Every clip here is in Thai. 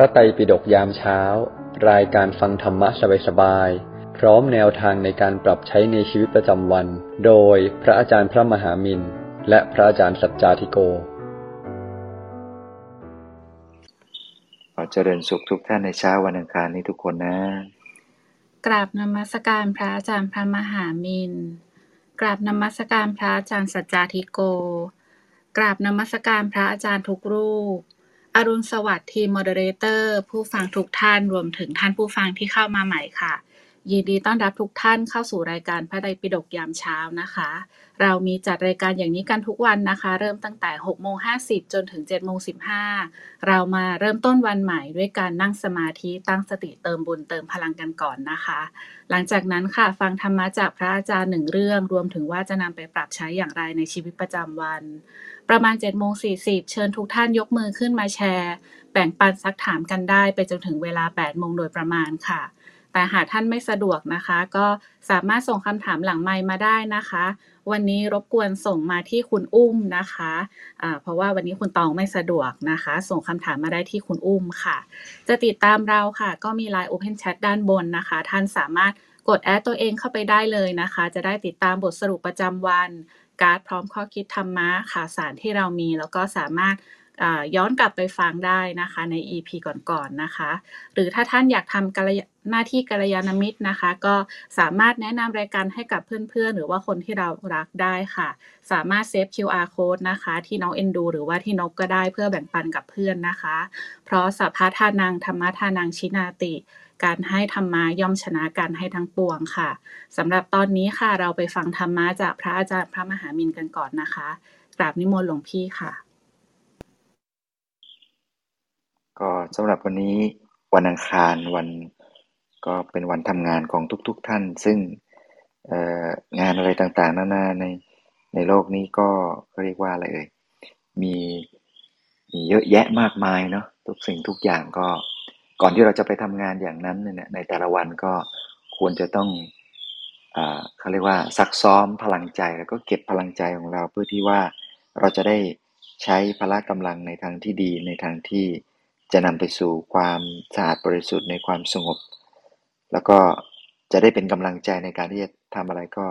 ระไตรปิฎกยามเช้า รายการฟังธรรมะสบายๆ พร้อมแนวทางในการปรับใช้ในชีวิตประจำวัน โดยพระอาจารย์พระมหามินและพระอาจารย์สัจจาธิโกขอเจริญสุขทุกท่านในเช้าวันอังคารนี้ทุกคนนะ กราบนมัสการพระอาจารย์พระมหามินกราบนมัสการพระอาจารย์สัจจาธิโก กราบนมัสการพระอาจารย์ทุกรูป อรุณสวัสดิ์ทีม moderator ผู้ฟังทุกท่านรวมถึงท่านผู้ฟังที่เข้ามาใหม่ค่ะ ยินดีต้อนรับทุกท่านเข้าสู่รายการพระไตรปิฎกยามเช้านะคะ เรามีจัดรายการอย่างนี้กันทุกวันนะคะ เริ่มตั้งแต่6โมง50 จนถึง7โมง15 เรามาเริ่มต้นวันใหม่ด้วยการนั่งสมาธิตั้งสติเติมบุญเติมพลังกันก่อนนะคะ หลังจากนั้นค่ะฟังธรรมะจากพระอาจารย์หนึ่งเรื่อง รวมถึงว่าจะนำไปปรับใช้อย่างไรในชีวิตประจำวัน ประมาณ7โมง40เชิญทุกท่านยกมือขึ้นมาแชร์ แบ่งปันซักถามกันได้ไปจนถึงเวลา8โมงโดยประมาณค่ะ แต่หากท่านไม่สะดวกนะคะ ก็สามารถส่งคำถามหลังไมมาได้นะคะ วันนี้รบกวนส่งมาที่คุณอุ้มนะคะะเพราะว่าวันนี้คุณตองไม่สะดวกนะคะ ส่งคำถามมาได้ที่คุณอุ้มค่ะ จะติดตามเราค่ะ ก็มี Line Open Chat ด้านบนนะคะ ท่านสามารถกดแอดตัวเองเข้าไปได้เลยนะคะ จะได้ติดตามบทสรุปประจำวัน การ์ดพร้อมข้อคิดธรรมะข่าวสารที่เรามี แล้วก็สามารถย้อนกลับไปฟังได้นะคะใน EP ก่อนๆนนะคะ หรือถ้าท่านอยากทำหน้าที่กัลยาณมิตรนะคะ ก็สามารถแนะนำรายการให้กับเพื่อนๆ หรือว่าคนที่เรารักได้ค่ะ สามารถเซฟ QR code นะคะ ที่น้องเอ็นดู หรือว่าที่นกก็ได้เพื่อแบ่งปันกับเพื่อนนะคะ เพราะสัพพะทานังธรรมะทานังชินาติ การให้ธรรมะย่อมชนะการให้ทั้งปวงค่ะสำหรับตอนนี้ค่ะเราไปฟังธรรมะจากพระอาจารย์พระมหามินกันก่อนนะคะกราบนิมนต์หลวงพี่ค่ะ ก็สำหรับวันนี้วันอังคารวันก็เป็นวันทำงานของทุกๆทท่าน ซึ่งงานอะไรต่างๆนานาในในโลกนี้ก็เรียกว่าอะไรเอ่ยมีมีเยอะแยะมากมายเนาะทุกสิ่งทุกอย่างก็ ก่อนที่เราจะไปทำงานอย่างนั้นเนี่ยในแต่ละวันก็ควรจะต้องเขาเรียกว่าซักซ้อมพลังใจแล้วก็เก็บพลังใจของเราเพื่อที่ว่าเราจะได้ใช้พละกำลังในทางที่ดีในทางที่จะนำไปสู่ความสะอาดบริสุทธิ์ในความสงบ แล้วก็จะได้เป็นกำลังใจในการที่จะทำอะไรก็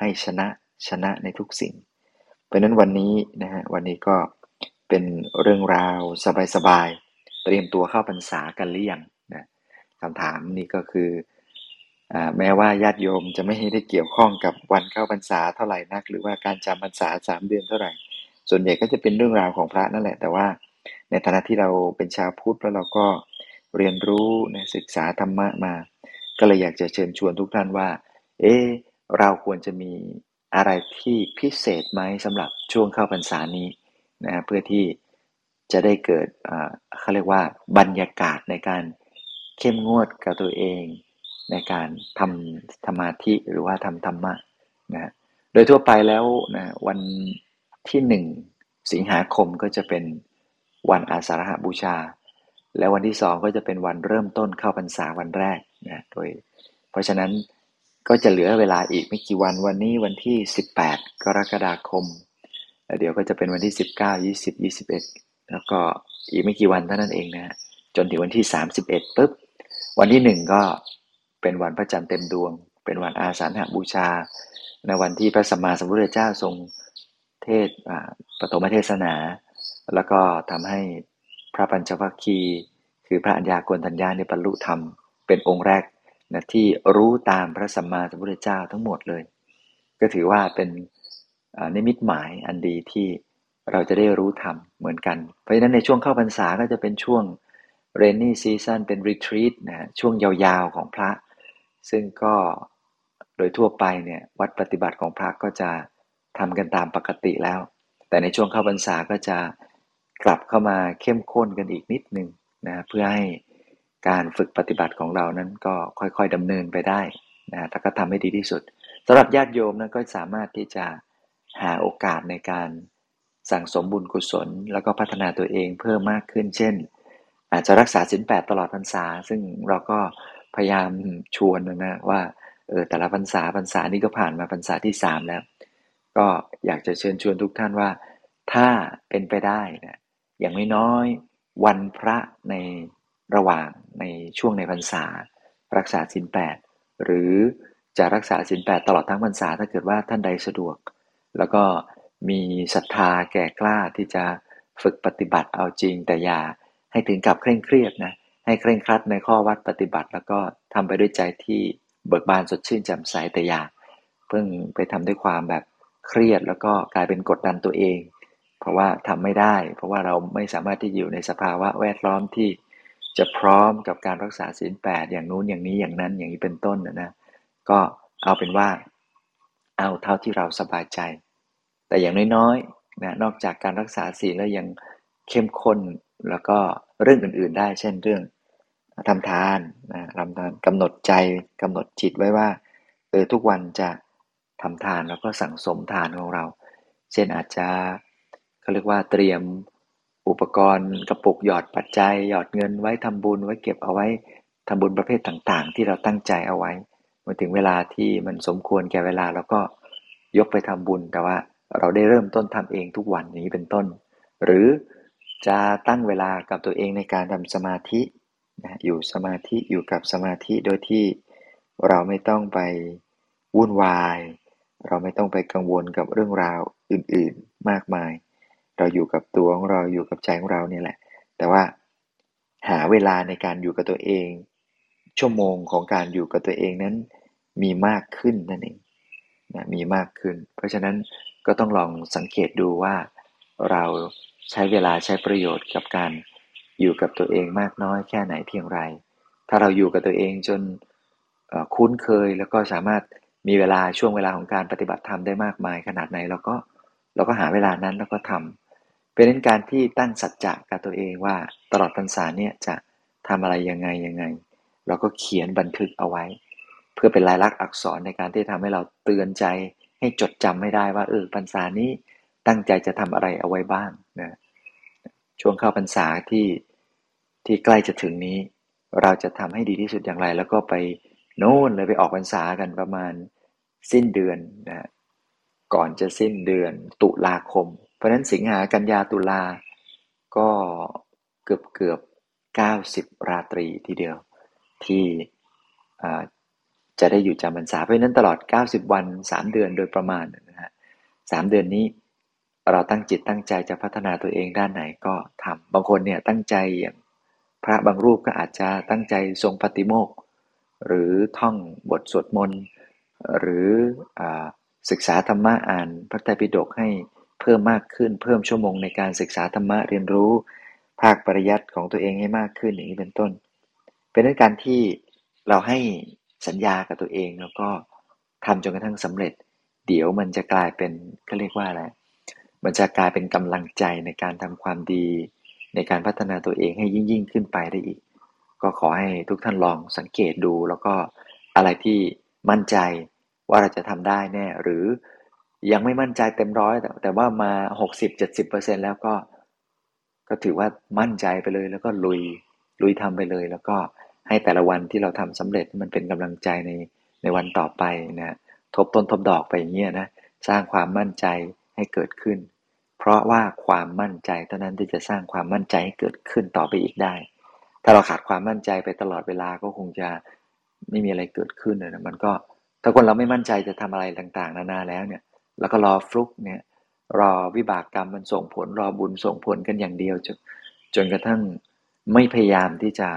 ให้ชนะชนะในทุกสิ่ง เพราะนั้นวันนี้นะฮะวันนี้ก็เป็นเรื่องราวสบายๆ เตรียมตัวเข้าพรรษากันหรือยังนะคำถามนี้ก็คืออแม้ว่าญาติโยมจะไม่ได้เกี่ยวข้องกับวันเข้าพรรษาเท่าไหร่นัก หรือว่าการจำพรรษาสามเดือนเท่าไหร่ ส่วนใหญ่ก็จะเป็นเรื่องราวของพระนั่นแหละ แต่ว่าในฐานะที่เราเป็นชาวพุทธแล้วเราก็เรียนรู้นะศึกษาธรรมะมา ก็เลยอยากจะเชิญชวนทุกท่านว่า เอ๊เราควรจะมีอะไรที่พิเศษไหมสำหรับช่วงเข้าพรรษานี้นะเพื่อที่ จะได้เกิดเขาเรียกว่าบรรยากาศในการเข้มงวดกับตัวเอง ในการทำธรรมาธิหรือว่าทำธรรมะนะโดยทั่วไปแล้วนะวันที่หนึ่งสิงหาคมก็จะเป็นวันอาสาฬหบูชา และวันที่สองก็จะเป็นวันเริ่มต้นเข้าพรรษาวันแรกนะโดย เพราะฉะนั้นก็จะเหลือเวลาอีกไม่กี่วันวันนี้วันที่ 18 กรกฎาคม เดี๋ยวก็จะเป็นวันที่ 19 20 21 แล้วก็อีกไม่กี่วันเท่านั้นเองนะจนถึงวันที่ 31ปุ๊บวันที่ 1 ก็เป็นวันพระจันทร์เต็มดวง เป็นวันอาสาฬหบูชา ในวันที่พระสัมมาสัมพุทธเจ้าทรงเทศปฐมเทศนา แล้วก็ทำให้พระปัญจวัคคี คือพระัญญาโกณทัญญาในบรรลุธรรม เป็นองค์แรกนะที่รู้ตามพระสัมมาสัมพุทธเจ้าทั้งหมดเลย ก็ถือว่าเป็นนิมิตหมายอันดีที่ เราจะได้รู้ธรรมเหมือนกัน เพราะฉะนั้นในช่วงเข้าพรรษาก็จะเป็นช่วงเรนนี่ซีซันเป็นรีทรีตนะช่วงยาวๆของพระ ซึ่งก็โดยทั่วไปเนี่ยวัดปฏิบัติของพระก็จะทำกันตามปกติแล้ว แต่ในช่วงเข้าพรรษาก็จะกลับเข้ามาเข้มข้นกันอีกนิดนึงนะเพื่อให้การฝึกปฏิบัติของเรานั้นก็ค่อยๆดำเนินไปได้นะถ้าก็ทำให้ดีที่สุดสำหรับญาติโยมนั้นก็สามารถที่จะหาโอกาสในการ สั่งสมบุญกุศล แล้วก็พัฒนาตัวเองเพิ่มมากขึ้น เช่น อาจจะรักษาสินแปดตลอดพรรษา ซึ่งเราก็พยายามชวนนะว่าเออแต่ละพรรษาพรรษานี้ก็ผ่านมาพรรษาที่สามแล้ว ก็อยากจะเชิญชวนทุกท่านว่า ถ้าเป็นไปได้นะอย่างไม่น้อยวันพระในระหว่างในช่วงในพรรษา รักษาศีลแปดหรือจะรักษาศีลแปดตลอดทั้งพรรษาถ้าเกิดว่าท่านใดสะดวก แล้วก็ มีศรัทธาแก่กล้าที่จะฝึกปฏิบัติเอาจริง แต่อย่าให้ถึงกับเคร่งเครียดนะให้เคร่งครัดในข้อวัดปฏิบัติ แล้วก็ทำไปด้วยใจที่เบิกบานสดชื่นแจ่มใสแต่อย่าเพิ่งไปทำด้วยความแบบเครียดแล้วก็กลายเป็นกดดันตัวเอง เพราะว่าทำไม่ได้ เพราะว่าเราไม่สามารถที่อยู่ในสภาวะแวดล้อมที่จะพร้อมกับการรักษาศีลแปดอย่างนู้นอย่างนี้อย่างนั้นอย่างนี้เป็นต้นนะนะก็เอาเป็นว่า เอาเท่าที่เราสบายใจ แต่อย่างน้อยๆนะนอกจากการรักษาศีลแล้วยังเข้มข้นแล้วก็เรื่องอื่นๆได้ เช่นเรื่องทำทานนะทำทานกำหนดใจกำหนดจิตไว้ว่าเออทุกวันจะทำทานแล้วก็สั่งสมทานของเรา เช่นอาจจะเขาเรียกว่าเตรียมอุปกรณ์กระปุกหยอดปัจจัย หยอดเงินไว้ทำบุญไว้เก็บเอาไว้ทำบุญประเภทต่างๆ ที่เราตั้งใจเอาไว้เมื่อถึงเวลาที่มันสมควรแก่เวลาเราก็ยกไปทำบุญแต่ว่า เราได้เริ่มต้นทำเองทุกวันนี้เป็นต้น หรือจะตั้งเวลากับตัวเองในการทำสมาธินะอยู่สมาธิอยู่กับสมาธิโดยที่เราไม่ต้องไปวุ่นวาย เราไม่ต้องไปกังวลกับเรื่องราวอื่นๆมากมาย เราอยู่กับตัวของเราอยู่กับใจของเราเนี่ยแหละ แต่ว่าหาเวลาในการอยู่กับตัวเอง ชั่วโมงของการอยู่กับตัวเองนั้นมีมากขึ้นนั่นเองนะมีมากขึ้น เพราะฉะนั้น ก็ต้องลองสังเกตดูว่า เราใช้เวลาใช้ประโยชน์กับการอยู่กับตัวเองมากน้อยแค่ไหนเพียงไร ถ้าเราอยู่กับตัวเองจนคุ้นเคยแล้วก็สามารถมีเวลาช่วงเวลาของการปฏิบัติธรรมได้มากมายขนาดไหนเราก็เราก็หาเวลานั้นแล้วก็ทำเป็นการที่ตั้งสัจจะกับตัวเองว่าตลอดพรรษาเนี่ยจะทำอะไรยังไงยังไง เราก็เขียนบันทึกเอาไว้ เพื่อเป็นลายลักษณ์อักษรในการที่ทำให้เราเตือนใจ ให้จดจำไม่ได้ว่า เออพรรษานี้ตั้งใจจะทำอะไรเอาไว้บ้างนะช่วงเข้าพรรษาที่ที่ใกล้จะถึงนี้ เราจะทำให้ดีที่สุดอย่างไร แล้วก็ไปโน่นเลยไปออกพรรษากันประมาณสิ้นเดือนนะก่อนจะสิ้นเดือนตุลาคม เพราะนั้นสิงหากันยาตุลาก็เกือบเกือบเก้าสิบราตรีทีเดียวที่ จะได้อยู่จำพรรษาเพราะนั้นตลอด 90 วัน 3 เดือนโดยประมาณนะฮะสเดือนนี้เราตั้งจิตตั้งใจจะพัฒนาตัวเองด้านไหนก็ทำบางคนเนี่ยตั้งใจอย่างพระบางรูปก็อาจจะตั้งใจทรงปฏิโมกหรือท่องบทสวดมนต์หรืออศึกษาธรรมะอ่านพระไตรปิฎกให้เพิ่มมากขึ้น เพิ่มชั่วโมงในการศึกษาธรรมะเรียนรู้ ภาคปริยัติของตัวเองให้มากขึ้นอย่างนี้เป็นต้น เป็นด้วยการที่เราให้ สัญญากับตัวเองแล้วก็ทำจนกระทั่งสำเร็จ เดี๋ยวมันจะกลายเป็นก็เรียกว่าอะไรมันจะกลายเป็นกำลังใจในการทำความดี ในการพัฒนาตัวเองให้ยิ่งยิ่งขึ้นไปได้อีก ก็ขอให้ทุกท่านลองสังเกตดูแล้วก็อะไรที่มั่นใจว่าเราจะทำได้แน่หรือยังไม่มั่นใจเต็มร้อยแต่แต่ว่ามา60-70%แล้วก็ ก็ถือว่ามั่นใจไปเลยแล้วก็ลุยลุยทำไปเลยแล้วก็ ให้แต่ละวันที่เราทำสำเร็จมันเป็นกำลังใจในในวันต่อไปนะทบต้นทบดอกไปอย่างเงี้ยนะสร้างความมั่นใจให้เกิดขึ้น เพราะว่าความมั่นใจเท่านั้นที่จะสร้างความมั่นใจให้เกิดขึ้นต่อไปอีกได้ ถ้าเราขาดความมั่นใจไปตลอดเวลาก็คงจะไม่มีอะไรเกิดขึ้นเลยนะมันก็ถ้าคนเราไม่มั่นใจจะทำอะไรต่างๆ นานาแล้วเนี่ย แล้วก็รอฟลุกเนี่ยรอวิบากกรรมมันส่งผลรอบุญส่งผลกันอย่างเดียวจนจนกระทั่งไม่พยายามที่จะ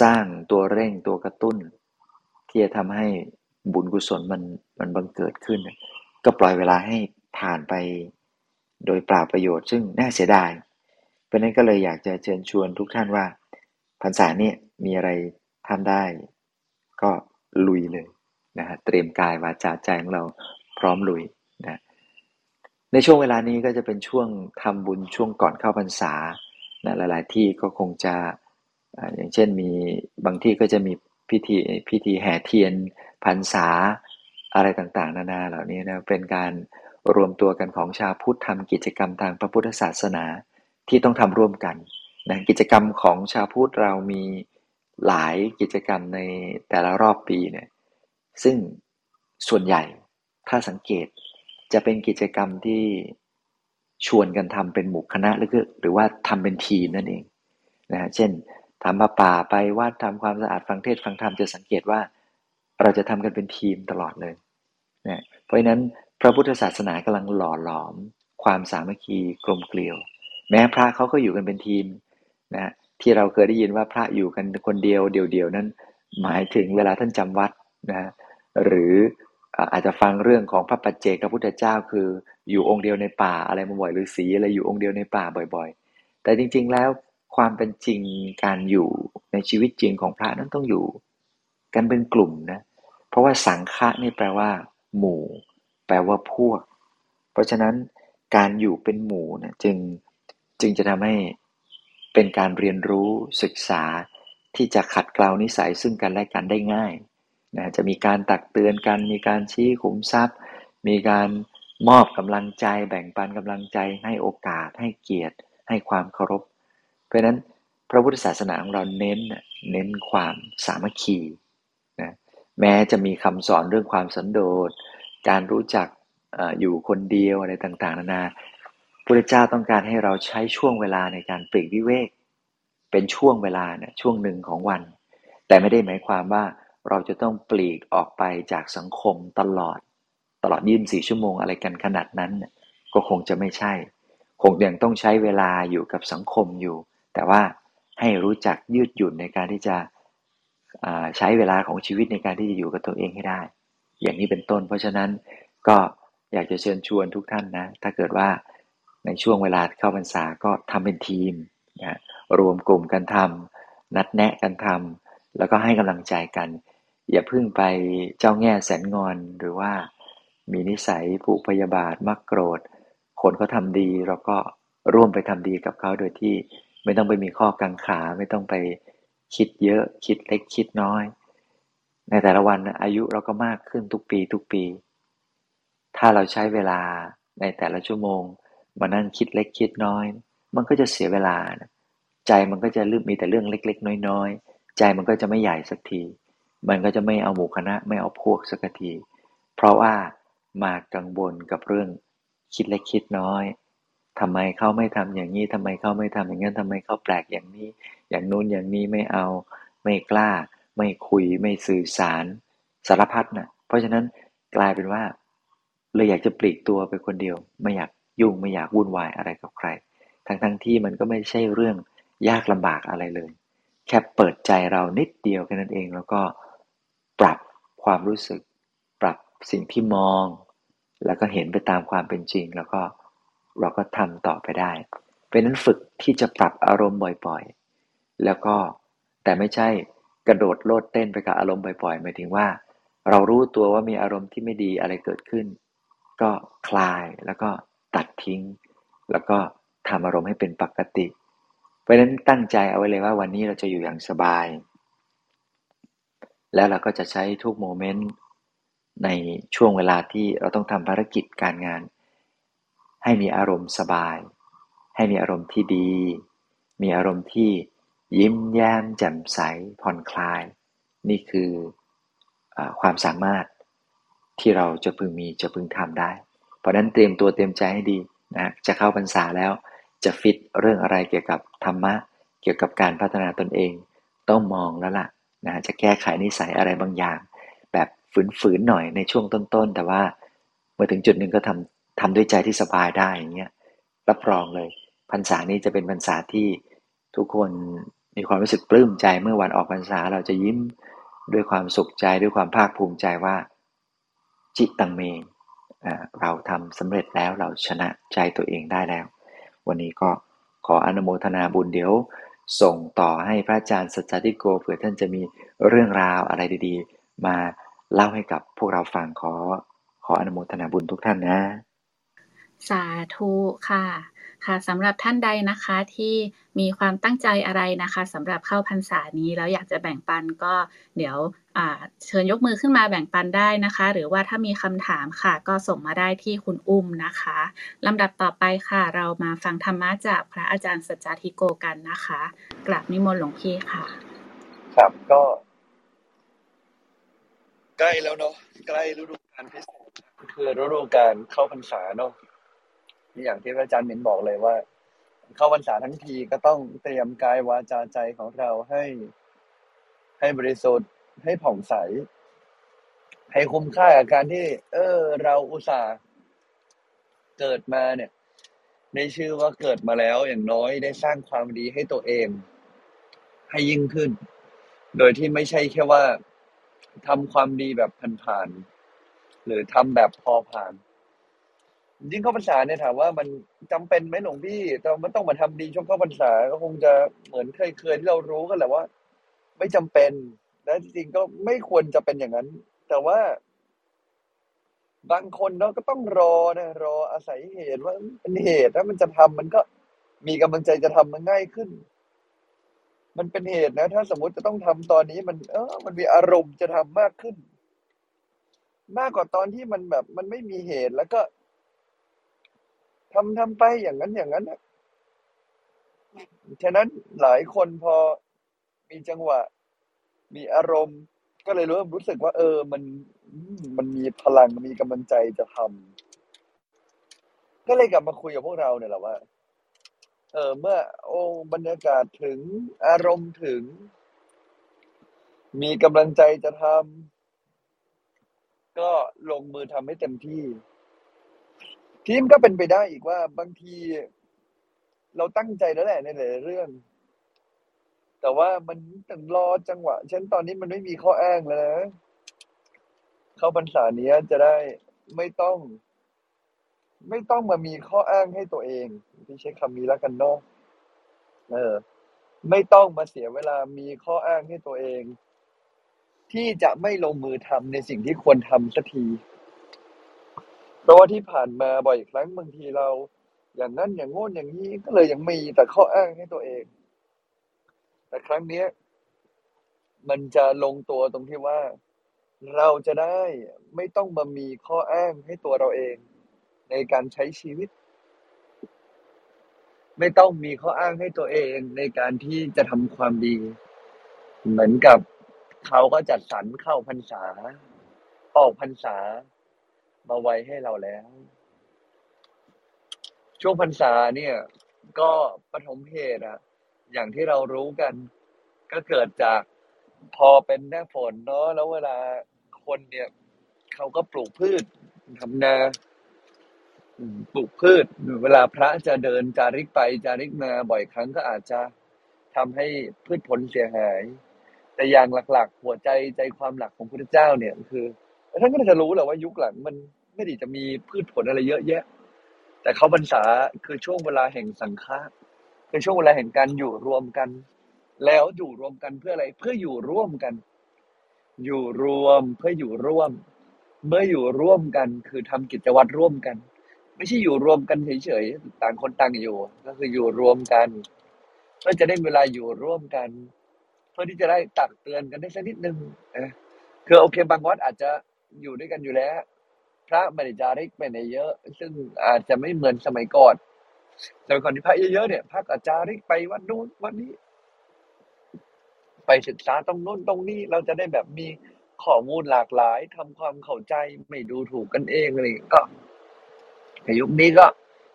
สร้างตัวเร่งตัวกระตุ้น ที่จะทำให้บุญกุศลมันมันบังเกิดขึ้น ก็ปล่อยเวลาให้ผ่านไปโดยปล่าประโยชน์ ซึ่งน่าเสียดาย เพราะนั้นก็เลยอยากจะเชิญชวนทุกท่านว่าพรรษาเนี้มีอะไรทำได้ ก็ลุยเลยนะฮะเตรียมกายวาจาใจของเราพร้อมลุยนะในช่วงเวลานี้ก็จะเป็นช่วงทำบุญช่วงก่อนเข้าพรรษานะหลาย ๆ ที่ก็คงจะ อย่างเช่นมีบางที่ก็จะมีพิธีพิธีแห่เทียนพรรษาอะไรต่างๆ นานาเหล่านี้นะเป็นการรวมตัวกันของชาวพุทธทำกิจกรรมทางพระพุทธศาสนาที่ต้องทำร่วมกันนะกิจกรรมของชาวพุทธเรามีหลายกิจกรรมในแต่ละรอบปีเนี่ยซึ่งส่วนใหญ่ถ้าสังเกตจะเป็นกิจกรรมที่ชวนกันทำเป็นหมู่คณะหรือหรือว่าทำเป็นทีมนั่นเองนะเช่น ทำมาป่าไปวัดทำความสะอาดฟังเทศฟังธรรมจะสังเกตว่า เราจะทำกันเป็นทีมตลอดเลยนะเพราะฉะนั้นพระพุทธศาสนากำลังหล่อหลอม ความสามัคคีกลมเกลียว แม้พระเขาก็อยู่กันเป็นทีมนะที่เราเคยได้ยินว่าพระอยู่กันคนเดียวเดียวๆนั้น หมายถึงเวลาท่านจำวัดนะหรืออาจจะฟังเรื่องของพระปัจเจกพระพุทธเจ้า คืออยู่องค์เดียวในป่าอะไรมาบ่อยหรือสีอะไรอยู่องค์เดียวในป่าบ่อย ๆ แต่จริง ๆ แล้ว ความเป็นจริงการอยู่ในชีวิตจริงของพระนั้นต้องอยู่ กันเป็นกลุ่มนะ เพราะว่าสังฆะนี่แปลว่า หมู่ แปลว่าพวก เพราะฉะนั้นการอยู่เป็นหมู่นะจึงจึงจะทำให้เป็นการเรียนรู้ศึกษาที่จะขัดเกลานิสัยซึ่งกันและกันได้ง่ายนะจะมีการตักเตือนกัน มีการชี้ขุมทรัพย์ มีการมอบกำลังใจ แบ่งปันกำลังใจ ให้โอกาส ให้เกียรติ ให้ความเคารพ เพราะนั้นพระพุทธศาสนาของเราเน้นเน้นความสามัคคีนะแม้จะมีคำสอนเรื่องความสันโดษการรู้จักออยู่คนเดียวอะไรต่างๆนานาพระเจ้าต้องการให้เราใช้ช่วงเวลาในการปลีกวิเวก เป็นช่วงเวลาเนี่ยช่วงหนึ่งของวัน แต่ไม่ได้หมายความว่าเราจะต้องปลีกออกไปจากสังคมตลอด ตลอดยี่สี่ชั่วโมงอะไรกันขนาดนั้น ก็คงจะไม่ใช่ คงยังต้องใช้เวลาอยู่กับสังคมอยู่ แต่ว่าให้รู้จักยืดหยุ่นในการที่จะใช้เวลาของชีวิตในการที่จะอยู่กับตัวเองให้ได้ อย่างนี้เป็นต้น เพราะฉะนั้นก็อยากจะเชิญชวนทุกท่านนะ ถ้าเกิดว่าในช่วงเวลาเข้าพรรษาก็ทำเป็นทีมนะรวมกลุ่มกันทำนัดแนะกันทำแล้วก็ให้กำลังใจกัน อย่าพึ่งไปเจ้าแง่แสนงอนหรือว่ามีนิสัยผูกพยาบาทมักโกรธ คนเขาทาดีเราก็ร่วมไปทำดีกับเขาโดยที่ ไม่ต้องไปมีข้อกังขา ไม่ต้องไปคิดเยอะคิดเล็กคิดน้อย ในแต่ละวันอายุเราก็มากขึ้นทุกปีทุกปี ถ้าเราใช้เวลาในแต่ละชั่วโมง มานั่งคิดเล็กคิดน้อย มันก็จะเสียเวลาใจมันก็จะลืมมีแต่เรื่องเล็ก ๆ น้อยๆ ใจมันก็จะไม่ใหญ่สักที มันก็จะไม่เอาหมู่คณะไม่เอาพวกสักที เพราะว่ามากังวลกับเรื่องคิดเล็กคิดน้อย ทำไมเขาไม่ทำอย่างนี้ทำไมเขาไม่ทำอย่างนั้นทำไมเขาแปลกอย่างนี้ อย่างนู้นอย่างนี้ไม่เอา ไม่กล้า ไม่คุย ไม่สื่อสารสารพัดนะ่ะเพราะฉะนั้นกลายเป็นว่าเลยอยากจะปลีกตัวไปคนเดียว ไม่อยากยุ่งไม่อยากวุ่นวายอะไรกับใคร ทั้งทั้งที่มันก็ไม่ใช่เรื่องยากลำบากอะไรเลย แค่เปิดใจเรานิดเดียวแค่นั้นเองแล้วก็ปรับความรู้สึก ปรับสิ่งที่มอง แล้วก็เห็นไปตามความเป็นจริงแล้วก็ เราก็ทำต่อไปได้ เป็นนั้นฝึกที่จะปรับอารมณ์บ่อยๆ แล้วก็แต่ไม่ใช่กระโดดโลดเต้นไปกับอารมณ์บ่อยๆหมายถึงว่า เรารู้ตัวว่ามีอารมณ์ที่ไม่ดีอะไรเกิดขึ้น ก็คลายแล้วก็ตัดทิ้ง แล้วก็ทำอารมณ์ให้เป็นปกติ เพราะฉะนั้นตั้งใจเอาไว้เลยว่าวันนี้เราจะอยู่อย่างสบาย แล้วเราก็จะใช้ทุกโมเมนต์ในช่วงเวลาที่เราต้องทำภารกิจการงาน ให้มีอารมณ์สบาย ให้มีอารมณ์ที่ดี มีอารมณ์ที่ยิ้มแย้มแจ่มใสผ่อนคลาย นี่คืออความสามารถที่เราจะพึงมีจะพึงทำได้ เพราะนั้นเตรียมตัวเตรียมใจให้ดีนะจะเข้าพรรษาแล้วจะฟิตเรื่องอะไรเกี่ยวกับธรรมะ เกี่ยวกับการพัฒนาตนเอง ต้องมองแล้วล่ะนะจะแก้ไขนิสัยอะไรบางอย่าง แบบฝืนๆหน่อยในช่วงต้นๆ แต่ว่าเมื่อถึงจุดหนึ่งก็ทำ ทำด้วยใจที่สบายได้อย่างเงี้ยรับรองเลยพรรษานี้จะเป็นพรรษาที่ทุกคนมีความรู้สึกปลื้มใจเมื่อวันออกพรรษาเราจะยิ้มด้วยความสุขใจด้วยความภาคภูมิใจว่า จิตตังเมเราทำสำเร็จแล้วเราชนะใจตัวเองได้แล้ว วันนี้ก็ขออนุโมทนาบุญเดี๋ยว ส่งต่อให้พระอาจารย์สัจจิโกเผื่อท่านจะมีเรื่องราวอะไรดี ๆ มาเล่าให้กับพวกเราฟังขอขออนุโมทนาบุญทุกท่านนะ สาธุค่ะ ค่ะสำหรับท่านใดนะคะที่มีความตั้งใจอะไรนะคะสำหรับเข้าพรรษานี้แล้วอยากจะแบ่งปันก็เดี๋ยวเชิญยกมือขึ้นมาแบ่งปันได้นะคะ หรือว่าถ้ามีคำถามค่ะ ก็ส่งมาได้ที่คุณอุ้มนะคะลำดับต่อไปค่ะ เรามาฟังธรรมะจากพระอาจารย์สัจจทิโกกันนะคะกราบนิมนต์หลวงพี่ค่ะ ครับก็ ใกล้แล้วเนาะใกล้ฤดูกาลพิเศษคือฤดูกาลเข้าพรรษาเนาะ อย่างที่อาจารย์เมนบอกเลยว่า เข้าพรรษาทั้งทีก็ต้องเตรียมกายวาจาใจของเราให้ ให้บริสุทธิ์ให้ผ่องใส ให้คุ้มค่ากับการที่ เออ เราอุตส่าห์เกิดมาเนี่ยในชื่อว่าเกิดมาแล้วอย่างน้อยได้สร้างความดีให้ตัวเอง ให้ยิ่งขึ้น โดยที่ไม่ใช่แค่ว่าทำความดีแบบผ่านๆหรือทำแบบพอผ่าน ยิ่งเข้าพรรษาเนี่ยถามว่ามันจำเป็นไหมหลวงพี่แต่มันต้องมาทำดีช่วงเข้าพรรษาก็คงจะเหมือนเคยเคยที่เรารู้กันแหละว่า ไม่จำเป็นและจริงๆก็ไม่ควรจะเป็นอย่างนั้น แต่ว่า บางคนเนาะก็ต้องรอนะรออาศัยเหตุว่าเป็นเหตุถ้ามันจะทำมันก็มีกำลังใจจะทำมันง่ายขึ้น มันเป็นเหตุนะ ถ้าสมมติจะต้องทำตอนนี้มัน เออ มันมีอารมณ์จะทำมากขึ้น มากกว่าตอนที่มันแบบ มันไม่มีเหตุแล้วก็ ทำทำไปอย่างนั้นอย่างนั้นนะฉะนั้นหลายคนพอมีจังหวะ มีอารมณ์ ก็เลยเริ่มรู้สึกว่า เออ มันมันมีพลังมีกำลังใจจะทำก็เลยกลับมาคุยกับพวกเราเนี่ยแหละว่า เออ เมื่อ โอ้บรรยากาศถึงอารมณ์ถึง มีกำลังใจจะทำก็ลงมือทำให้เต็มที่ ทีมก็เป็นไปได้อีกว่าบางที เราตั้งใจแล้วแหละในหลายเรื่อง แต่ว่ามันต้องรอจังหวะเช่นตอนนี้มันไม่มีข้ออ้างแล้วนะเข้าพรรษาเนี้ยจะได้ไม่ต้อง ไม่ต้องมามีข้ออ้างให้ตัวเองพี่ใช้คำนี้แล้วกันเนาะเออ ไม่ต้องมาเสียเวลามีข้ออ้างให้ตัวเอง ที่จะไม่ลงมือทำในสิ่งที่ควรทำสักที เพราะว่าที่ผ่านมาบ่อยครั้งบางทีเรา อย่างนั้นอย่างโง่นอย่างนี้ก็เลยยังมีแต่ข้ออ้างให้ตัวเอง แต่ครั้งเนี้ย มันจะลงตัวตรงที่ว่า เราจะได้ไม่ต้องมามีข้ออ้างให้ตัวเราเอง ในการใช้ชีวิต ไม่ต้องมีข้ออ้างให้ตัวเองในการที่จะทำความดี เหมือนกับเขาก็จัดสรรเข้าพรรษา ออกพรรษา มาไว้ให้เราแล้ว ช่วงพรรษาเนี่ย ก็ปฐมเหตุอะอย่างที่เรารู้กัน ก็เกิดจากพอเป็นหน้าฝนเนาะแล้วเวลาคนเนี่ยเขาก็ปลูกพืชทำนาปลูกพืช เวลาพระจะเดินจาริกไปจาริกมาบ่อยครั้งก็อาจจะทำให้พืชผลเสียหาย แต่อย่างหลักๆ หัวใจใจความหลักของพระเจ้าเนี่ย คือท่านก็จะรู้แหละว่ายุคหลังมัน ไม่ได้จะมีพืชผลอะไรเยอะแยะ แต่เขาบรรษาคือช่วงเวลาแห่งสังฆะคือช่วงเวลาแห่งการอยู่รวมกัน แล้วอยู่รวมกันเพื่ออะไร เพื่ออยู่ร่วมกัน อยู่รวมเพื่ออยู่ร่วม เมื่ออยู่ร่วมกัน คือทำกิจวัตรร่วมกัน ไม่ใช่อยู่รวมกันเฉยๆต่างคนต่างอยู่ ก็คืออยู่รวมกันเพื่อจะได้เวลาอยู่ร่วมกัน เพื่อที่จะได้ตักเตือนกันได้สักนิดนึงนะคือโอเคบางวัดอาจจะอยู่ด้วยกันอยู่แล้ว พระไม่ได้จาริกไปไหนเยอะ ซึ่งอาจจะไม่เหมือนสมัยก่อนสมัยก่อนที่พระเยอะๆเนี่ยพระอาจาริกไปวัดนู้นวัดนี้ ไปศึกษาตรงนู้นตรงนี้เราจะได้แบบมีข้อมูลหลากหลายทำความเข้าใจไม่ดูถูกกันเองอะไรก็ในยุคนี้ก็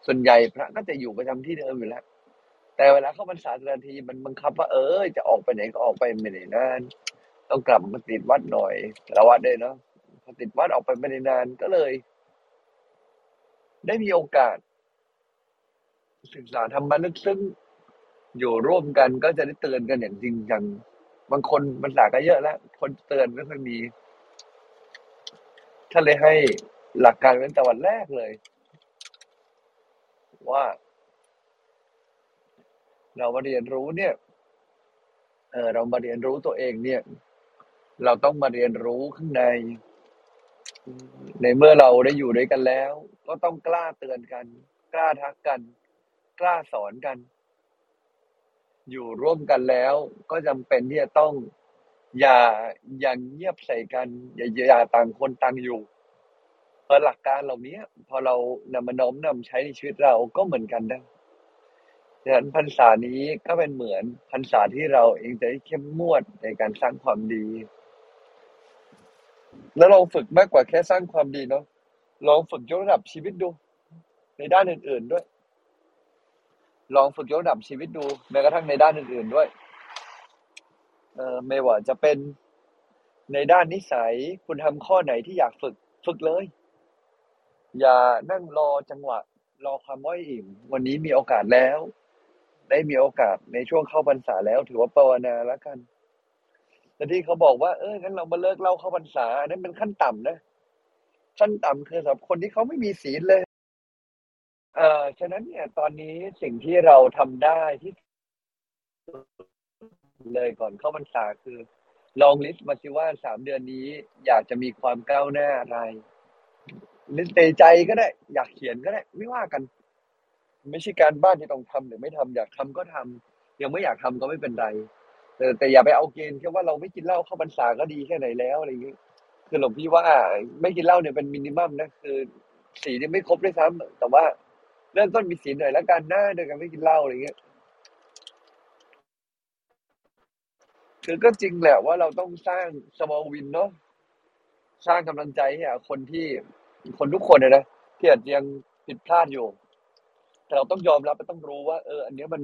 ส่วนใหญ่พระก็จะอยู่ประจำที่เดิมอยู่แล้วแต่เวลาเข้าพรรษาแต่ละทีมันบังคับว่าเออจะออกไปไหนก็ออกไปไม่ได้นานต้องกลับมาติดวัดหน่อยละวัดได้เนาะ พอติดวัดออกไปไม่ได้นานก็เลย ได้มีโอกาส ศึกษาธรรมะลึกซึ้งอยู่ร่วมกันก็จะได้เตือนกันอย่างจริงจังบางคนมันสาก็เยอะแล้ว คนเตือนไม่ค่อยมีท่านเลยให้หลักการเป็นแต่วันแรกเลย ว่า เรามาเรียนรู้เนี่ยเออเรามาเรียนรู้ตัวเองเนี่ย เราต้องมาเรียนรู้ข้างใน ในเมื่อเราได้อยู่ด้วยกันแล้ว ก็ต้องกล้าเตือนกัน กล้าทักกัน กล้าสอนกัน อยู่ร่วมกันแล้ว ก็จำเป็นที่จะต้อง อย่าอย่างเงียบใส่กัน อย่าอย่าต่างคนต่างอยู่เพราะหลักการเหล่านี้พอเรานำมาน้อมนำใช้ในชีวิตเราก็เหมือนกันได้ดังนั้นพรรษานี้ก็เป็นเหมือนพรรษาที่เราเองจะได้เข้มงวดในการสร้างความดี แล้วลองฝึกมากกว่าแค่สร้างความดีเนาะลองฝึกยกระดับชีวิตดู ในด้านอื่น ๆด้วย ลองฝึกยกระดับชีวิตดูแม้กระทั่งในด้านอื่น ๆด้วยเออไม่ว่าจะเป็นในด้านนิสัยคุณทำข้อไหนที่อยากฝึกฝึกเลย อย่านั่งรอจังหวะ รอความว่อยอิ่ม วันนี้มีโอกาสแล้ว ได้มีโอกาสในช่วงเข้าพรรษาแล้ว ถือว่าภาวนาแล้วกัน แต่ที่เขาบอกว่าเอองั้นเรามาเลิกเล่าเข้าพรรษาอันนั้นเป็นขั้นต่ำนะขั้นต่ำคือสำหรับคนที่เขาไม่มีศีลเลยเอ่อฉะนั้นเนี่ย ตอนนี้สิ่งที่เราทำได้ที่เลยก่อนเข้าพรรษาคือ ลอง list มาสิว่าสามเดือนนี้ อยากจะมีความก้าวหน้าอะไร list ในใจก็ได้ อยากเขียนก็ได้ ไม่ว่ากัน ไม่ใช่การบ้านที่ต้องทำหรือไม่ทำอยากทำก็ทำยังไม่อยากทำก็ไม่เป็นไร แต่แต่อย่าไปเอาเกณฑ์แค่ว่าเราไม่กินเหล้าเข้าพรรษาก็ดีแค่ไหนแล้วอะไรอย่างเงี้ยคือหลวงพี่ว่าไม่กินเหล้าเนี่ยเป็น minimum นะคือศีลนี่ไม่ครบด้วยซ้ำแต่ว่าเริ่มต้นมีศีลหน่อยแล้วกันหนะโดยการไม่กินเหล้าอะไรเงี้ยคือก็จริงแหละว่าเราต้องสร้าง small win เนาะสร้างกำลังใจให้คนที่คนทุกคนเลยนะที่อาจจะยังผิดพลาดอยู่ แต่เราต้องยอมรับและต้องรู้ว่า เออ อันนี้มัน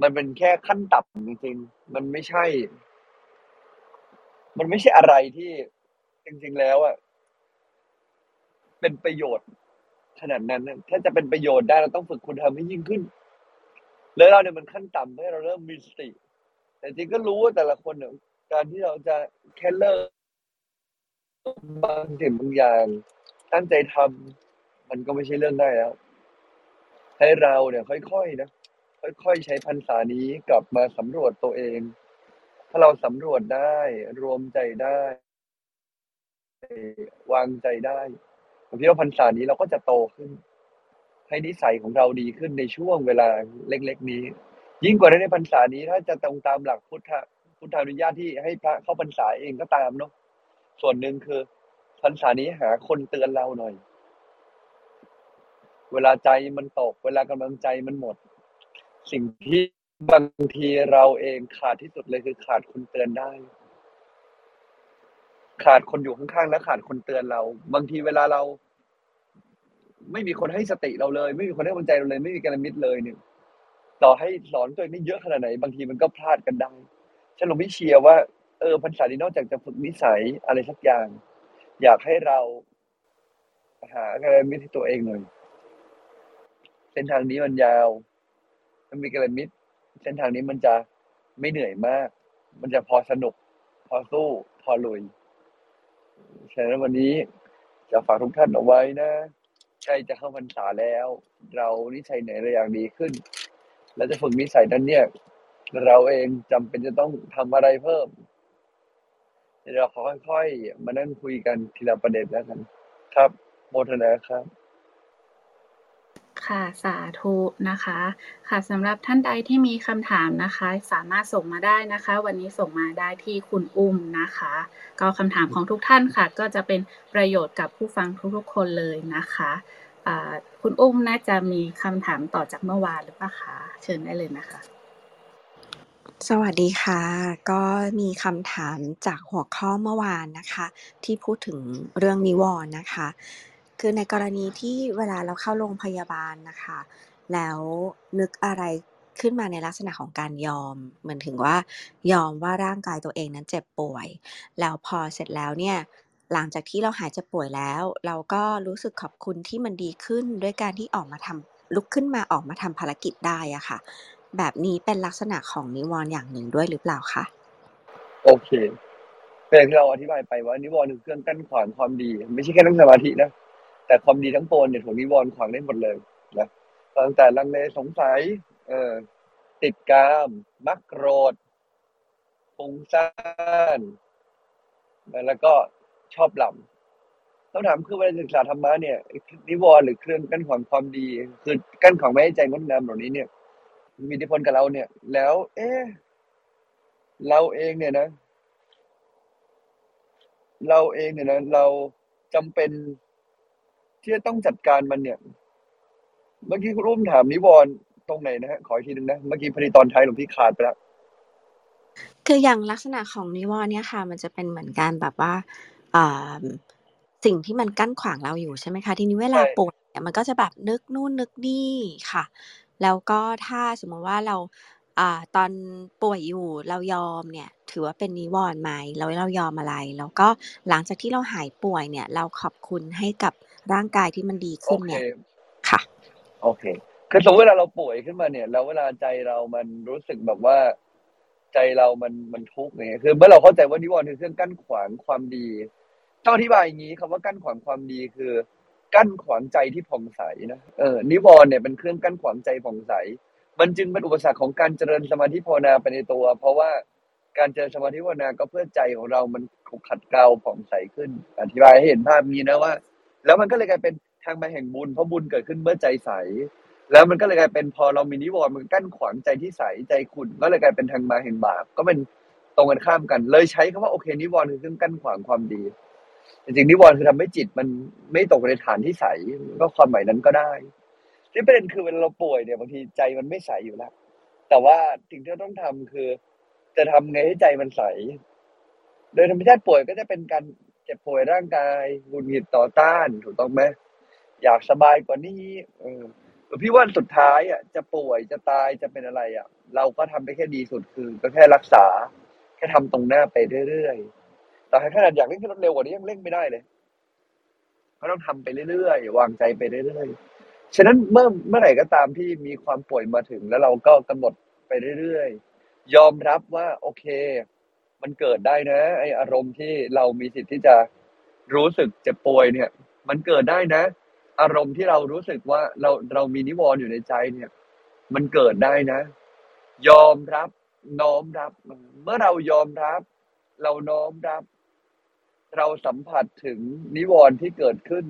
มันเป็นแค่ขั้นต่ำจริงๆ มันไม่ใช่ มันไม่ใช่อะไรที่จริง ๆ แล้วอะเป็นประโยชน์ขนาดนั้นถ้าจะเป็นประโยชน์ได้เราต้องฝึกคุณธรรมให้ยิ่งขึ้น แล้วเราเนี่ยมันขั้นต่ำให้เราเริ่มมีสติ แต่จริงก็รู้ว่าแต่ละคนเนี่ยการที่เราจะแค่เลิกบางสิ่งบางอย่าง ตั้งใจทำมันก็ไม่ใช่เรื่องง่ายแล้ว ให้เราเนี่ย ค่อยๆนะ ค่อยๆใช้พรรษานี้กลับมาสำรวจตัวเอง ถ้าเราสำรวจได้รวมใจได้ วางใจได้ผมคิดว่าพรรษานี้เราก็จะโตขึ้น ให้นิสัยของเราดีขึ้นในช่วงเวลาเล็ก ๆ นี้ ยิ่งกว่านั้นในพรรษานี้ถ้าจะตรงตามหลักพุทธพุทธานุญาตที่ให้พระเข้าพรรษาเองก็ตามเนาะส่วนหนึ่งคือพรรษานี้หาคนเตือนเราหน่อย เวลาใจมันตก เวลากำลังใจมันหมด สิ่งที่บางทีเราเองขาดที่สุดเลยคือขาดคนเตือนได้ ขาดคนอยู่ข้างๆและขาดคนเตือนเรา บางทีเวลาเรา ไม่มีคนให้สติเราเลย ไม่มีคนให้กำลังใจเราเลย ไม่มีการมิตรเลยเนี่ยต่อให้สอนตัวเองได้เยอะขนาดไหน บางทีมันก็พลาดกันได้ฉันลงพี่เชียว่าเออพรรษานี้นอกจากจะฝึกนิสัยอะไรสักอย่าง อยากให้เราหาการมิตรที่ตัวเองหน่อยเส้นทางนี้มันยาว มันมีการมิตรเส้นทางนี้มันจะไม่เหนื่อยมาก มันจะพอสนุก พอสู้ พอลุยฉะนั้นวันนี้จะฝากทุกท่านเอาไว้นะใกล้จะเข้าพรรษาแล้ว เรานิสัยไหนเราอยากดีขึ้น แล้วจะฝึกนิสัยนั้นเนี่ย เราเองจำเป็นจะต้องทำอะไรเพิ่มเดี๋ยวเราค่อยๆมานั่งคุยกันทีละประเด็นแล้วกัน ครับ โมทนาครับ ค่ะ สาธุนะคะ ค่ะสำหรับท่านใดที่มีคำถามนะคะ สามารถส่งมาได้นะคะ วันนี้ส่งมาได้ที่คุณอุ้มนะคะ ก็คำถามของทุกท่านค่ะ ก็จะเป็นประโยชน์กับผู้ฟังทุกๆคนเลยนะคะคุณอุ้มน่าจะมีคำถามต่อจากเมื่อวานหรือเปล่าคะเชิญได้เลยนะคะ สวัสดีค่ะ ก็มีคำถามจากหัวข้อเมื่อวานนะคะ ที่พูดถึงเรื่องนิวรณ์นะคะ คือในกรณีที่เวลาเราเข้าโรงพยาบาลนะคะ แล้วนึกอะไรขึ้นมาในลักษณะของการยอมเหมือนถึงว่ายอมว่าร่างกายตัวเองนั้นเจ็บป่วย แล้วพอเสร็จแล้วเนี่ยหลังจากที่เราหายเจ็บป่วยแล้ว เราก็รู้สึกขอบคุณที่มันดีขึ้นด้วยการที่ออกมาทำลุกขึ้นมาออกมาทำภารกิจได้อะค่ะ แบบนี้เป็นลักษณะของนิวรณ์อย่างหนึ่งด้วยหรือเปล่าคะโอเคเป็นอย่างที่เราอธิบายไปว่านิวรณ์คือเครื่องกั้นขวางความดี ไม่ใช่แค่นั่งสมาธินะ แต่ความดีทั้งปวงเนี่ยถูกนิวรณ์ขวางได้หมดเลยนะตั้งแต่ลังเลสงสัย เออ ติดกาม มักโกรธฟุ้งซ่านแล้วก็ชอบหลับคำถามคือเวลาศึกษาธรรมะเนี่ยนิวรณ์หรือเครื่องกั้นขวางความดี คือกั้นขวางไม่ให้ใจงดงามเหล่านี้เนี่ย มีอิทธิพลกับเราเนี่ย แล้ว เอ๊ะเราเองเนี่ยนะ เราเองเนี่ยนะ เราจำเป็น ที่จะต้องจัดการมันเนี่ย เมื่อกี้คุณรุ่มถามนิวรณ์ตรงไหนนะฮะขออีกทีหนึงนะ เมื่อกี้พอดีตอนท้ายหลวงพี่ขาดไปแล้วคืออย่างลักษณะของนิวรณ์เนี่ยค่ะ มันจะเป็นเหมือนการแบบว่าสิ่งที่มันกั้นขวางเราอยู่ใช่ไหมคะทีนี้เวลาป่วยเนี่ยมันก็จะแบบนึกนู่นนึกนี่ค่ะ แล้วก็ถ้าสมมติว่าเราอตอนป่วยอยู่เรายอมเนี่ย ถือว่าเป็นนิวรณ์ไหมแล้วเรายอมอะไร แล้วก็หลังจากที่เราหายป่วยเนี่ย เราขอบคุณให้กับ ร่างกายที่มันดีขึ้นเนี่ยค่ะ โอเค คือสมมติเวลาเราป่วยขึ้นมาเนี่ย แล้วเวลาใจเรามันรู้สึกแบบว่า ใจเรามันมันทุกข์เนี่ยคือเมื่อเราเข้าใจว่านิวรณ์คือเครื่องกั้นขวางความดีต้องอธิบายอย่างนี้คำว่ากั้นขวางความดีคือ กั้นขวางใจที่ผ่องใสนะเออนิวรณ์เนี่ยเป็นเครื่องกั้นขวางใจผ่องใส มันจึงเป็นอุปสรรคของการเจริญสมาธิภาวนาไปในตัว เพราะว่าการเจริญสมาธิภาวนาก็เพื่อใจของเรามันขัดเกลาผ่องใสขึ้น อธิบายให้เห็นภาพนี้นะว่า แล้วมันก็เลยกลายเป็นทางมาแห่งบุญเพราะบุญเกิดขึ้นเมื่อใจใส แล้วมันก็เลยกลายเป็นพอเรามีนิวรณ์มันกั้นขวางใจที่ใสใจขุ่นก็เลยกลายเป็นทางมาแห่งบาปก็เป็นตรงกันข้ามกัน เลยใช้คำว่าโอเคนิวรณ์คือเครื่องกั้นขวางความดีจริงๆนิวรณ์คือทำให้จิตมันไม่ตกในฐานที่ใสก็ความหมายนั้นก็ได้ที่ประเด็นคือเวลาเราป่วยเนี่ยบางทีใจมันไม่ใสอยู่แล้วแต่ว่าสิ่งที่เราต้องทำคือ จะทำไงให้ใจมันใส โดยธรรมชาติป่วยก็จะเป็นการ เจ็บป่วยร่างกายหงุดหงิดต่อต้านถูกต้องไหมอยากสบายกว่านี้เออพี่ว่าสุดท้ายอะจะป่วยจะตายจะเป็นอะไรอะ เราก็ทำได้แค่ดีสุดคือ ก็แค่รักษา แค่ทำตรงหน้าไปเรื่อยๆแต่ขนาดอยากเร่งขึ้นรถเร็วกว่านี้ยังเร่งไม่ได้เลยก็ต้องทำไปเรื่อยๆวางใจไปเรื่อยๆฉะนั้นเมื่อเมื่อไหร่ก็ตามที่มีความป่วยมาถึง แล้วเราก็กำหนดไปเรื่อยๆยอมรับว่า โอเค มันเกิดได้นะ ไออารมณ์ที่เรามีสิทธิ์ที่จะรู้สึกเจ็บป่วยเนี่ย มันเกิดได้นะ อารมณ์ที่เรารู้สึกว่าเราเรามีนิวรณ์อยู่ในใจเนี่ย มันเกิดได้นะ ยอมรับ น้อมรับ เมื่อเรายอมรับ เราน้อมรับ เราสัมผัสถึงนิวรณ์ที่เกิดขึ้น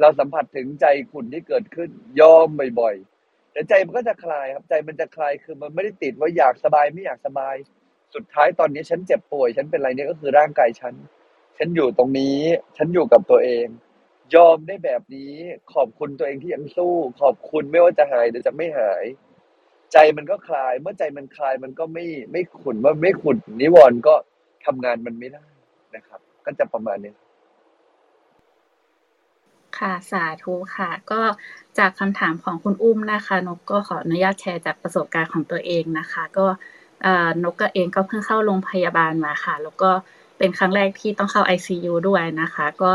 เราสัมผัสถึงใจขุ่นที่เกิดขึ้น ยอมบ่อยๆแต่ใจมันก็จะคลายครับ ใจมันจะคลายคือมันไม่ได้ติดว่าอยากสบายไม่อยากสบาย สุดท้ายตอนนี้ฉันเจ็บป่วย ฉันเป็นอะไรเนี่ยก็คือร่างกายฉัน ฉันอยู่ตรงนี้ ฉันอยู่กับตัวเอง ยอมได้แบบนี้ ขอบคุณตัวเองที่ยังสู้ ขอบคุณไม่ว่าจะหายหรือจะไม่หาย ใจมันก็คลาย เมื่อใจมันคลายมันก็ไม่ไม่ขุนเมื่อไม่ขุนนิวรณ์ก็ทำงานมันไม่ได้นะครับ ก็จะประมาณนี้ค่ะสาธุค่ะ ก็จากคำถามของคุณอุ้มนะคะนกก็ขออนุญาตแชร์จากประสบการณ์ของตัวเองนะคะ ก็ นกก็เองก็เพิ่งเข้าโรงพยาบาลมาค่ะ แล้วก็เป็นครั้งแรกที่ต้องเข้า ICU ด้วยนะคะ ก็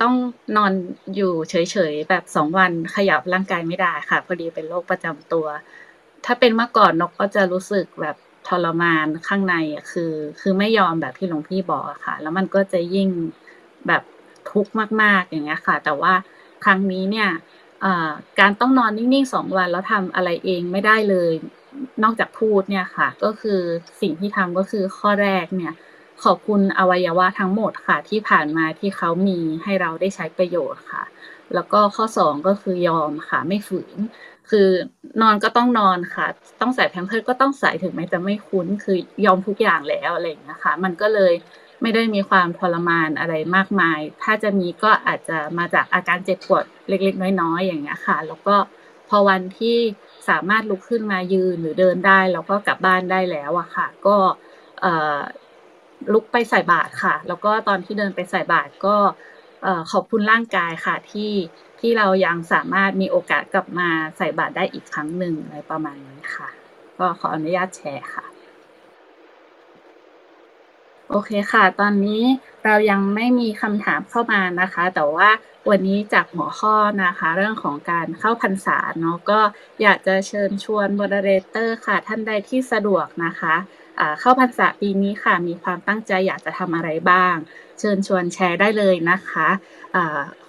ต้องนอนอยู่เฉยๆ แบบสองวันขยับร่างกายไม่ได้ค่ะ พอดีเป็นโรคประจำตัว ถ้าเป็นเมื่อก่อนนกก็จะรู้สึกแบบทรมานข้างในคือ คือไม่ยอมแบบที่หลวงพี่บอกค่ะ แล้วมันก็จะยิ่งแบบทุกข์มาก ๆ อย่างเงี้ยค่ะ แต่ว่าครั้งนี้เนี่ยการต้องนอนนิ่งๆสองวันแล้วทำอะไรเองไม่ได้เลย นอกจากพูดเนี่ยค่ะ ก็คือสิ่งที่ทำก็คือข้อแรกเนี่ย ขอบคุณอวัยวะทั้งหมดค่ะ ที่ผ่านมาที่เขามีให้เราได้ใช้ประโยชน์ค่ะ แล้วก็ข้อสองก็คือยอมค่ะ ไม่ฝืน คือนอนก็ต้องนอนค่ะ ต้องใส่แพมเพิร์ก็ต้องใส่ถึงแม้จะไม่คุ้น คือยอมทุกอย่างแล้วอะไรอย่างนี้ค่ะ มันก็เลยไม่ได้มีความทรมานอะไรมากมาย ถ้าจะมีก็อาจจะมาจากอาการเจ็บปวดเล็กๆ น้อยๆ อย่างเงี้ยค่ะ แล้วก็พอวันที่ สามารถลุกขึ้นมายืนหรือเดินได้ แล้วก็กลับบ้านได้แล้วอะค่ะ ก็ลุกไปใส่บาตรค่ะ แล้วก็ตอนที่เดินไปใส่บาตรก็ขอบคุณร่างกายค่ะที่ที่เรายังสามารถมีโอกาสกลับมาใส่บาตรได้อีกครั้งหนึ่งอะไรประมาณนี้ค่ะ ก็ขออนุญาตแชร์ค่ะ โอเคค่ะ ตอนนี้เรายังไม่มีคำถามเข้ามานะคะ แต่ว่าวันนี้จากหัวข้อนะคะ เรื่องของการเข้าพรรษาเนาะก็อยากจะเชิญชวนบอดเรเตอร์ค่ะ ท่านใดที่สะดวกนะคะเข้าพรรษาปีนี้ค่ะ มีความตั้งใจอยากจะทำอะไรบ้าง เชิญชวนแชร์ได้เลยนะคะ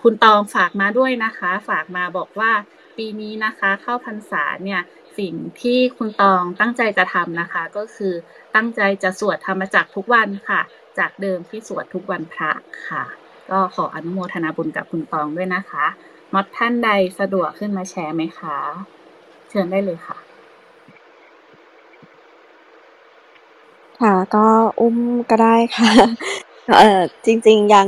คุณตองฝากมาด้วยนะคะ ฝากมาบอกว่าปีนี้นะคะ เข้าพรรษาเนี่ยสิ่งที่คุณตองตั้งใจจะทำนะคะก็คือ ตั้งใจจะสวดธรรมจักทุกวันค่ะ จากเดิมที่สวดทุกวันพระค่ะ ก็ขออนุโมทนาบุญกับคุณตองด้วยนะคะมอดท่านใดสะดวกขึ้นมาแชร์ไหมคะ เชิญได้เลยค่ะ ค่ะ ก็อุ้มก็ได้ค่ะ เออจริง ๆ ยัง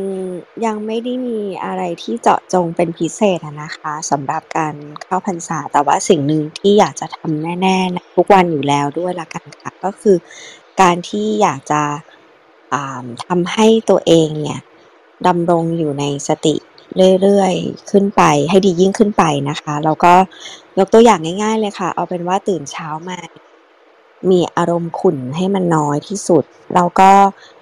ยังไม่ได้มีอะไรที่เจาะจงเป็นพิเศษนะคะสำหรับการเข้าพรรษา แต่ว่าสิ่งหนึ่งที่อยากจะทำแน่ๆนะทุกวันอยู่แล้วด้วยละกันค่ะ ก็คือการที่อยากจะทำให้ตัวเองเนี่ยดำรงอยู่ในสติเรื่อย ๆ ขึ้นไป ให้ดียิ่งขึ้นไปนะคะ แล้วก็ยกตัวอย่างง่าย ๆ เลยค่ะ เอาเป็นว่าตื่นเช้ามา มีอารมณ์ขุ่นให้มันน้อยที่สุด แล้วก็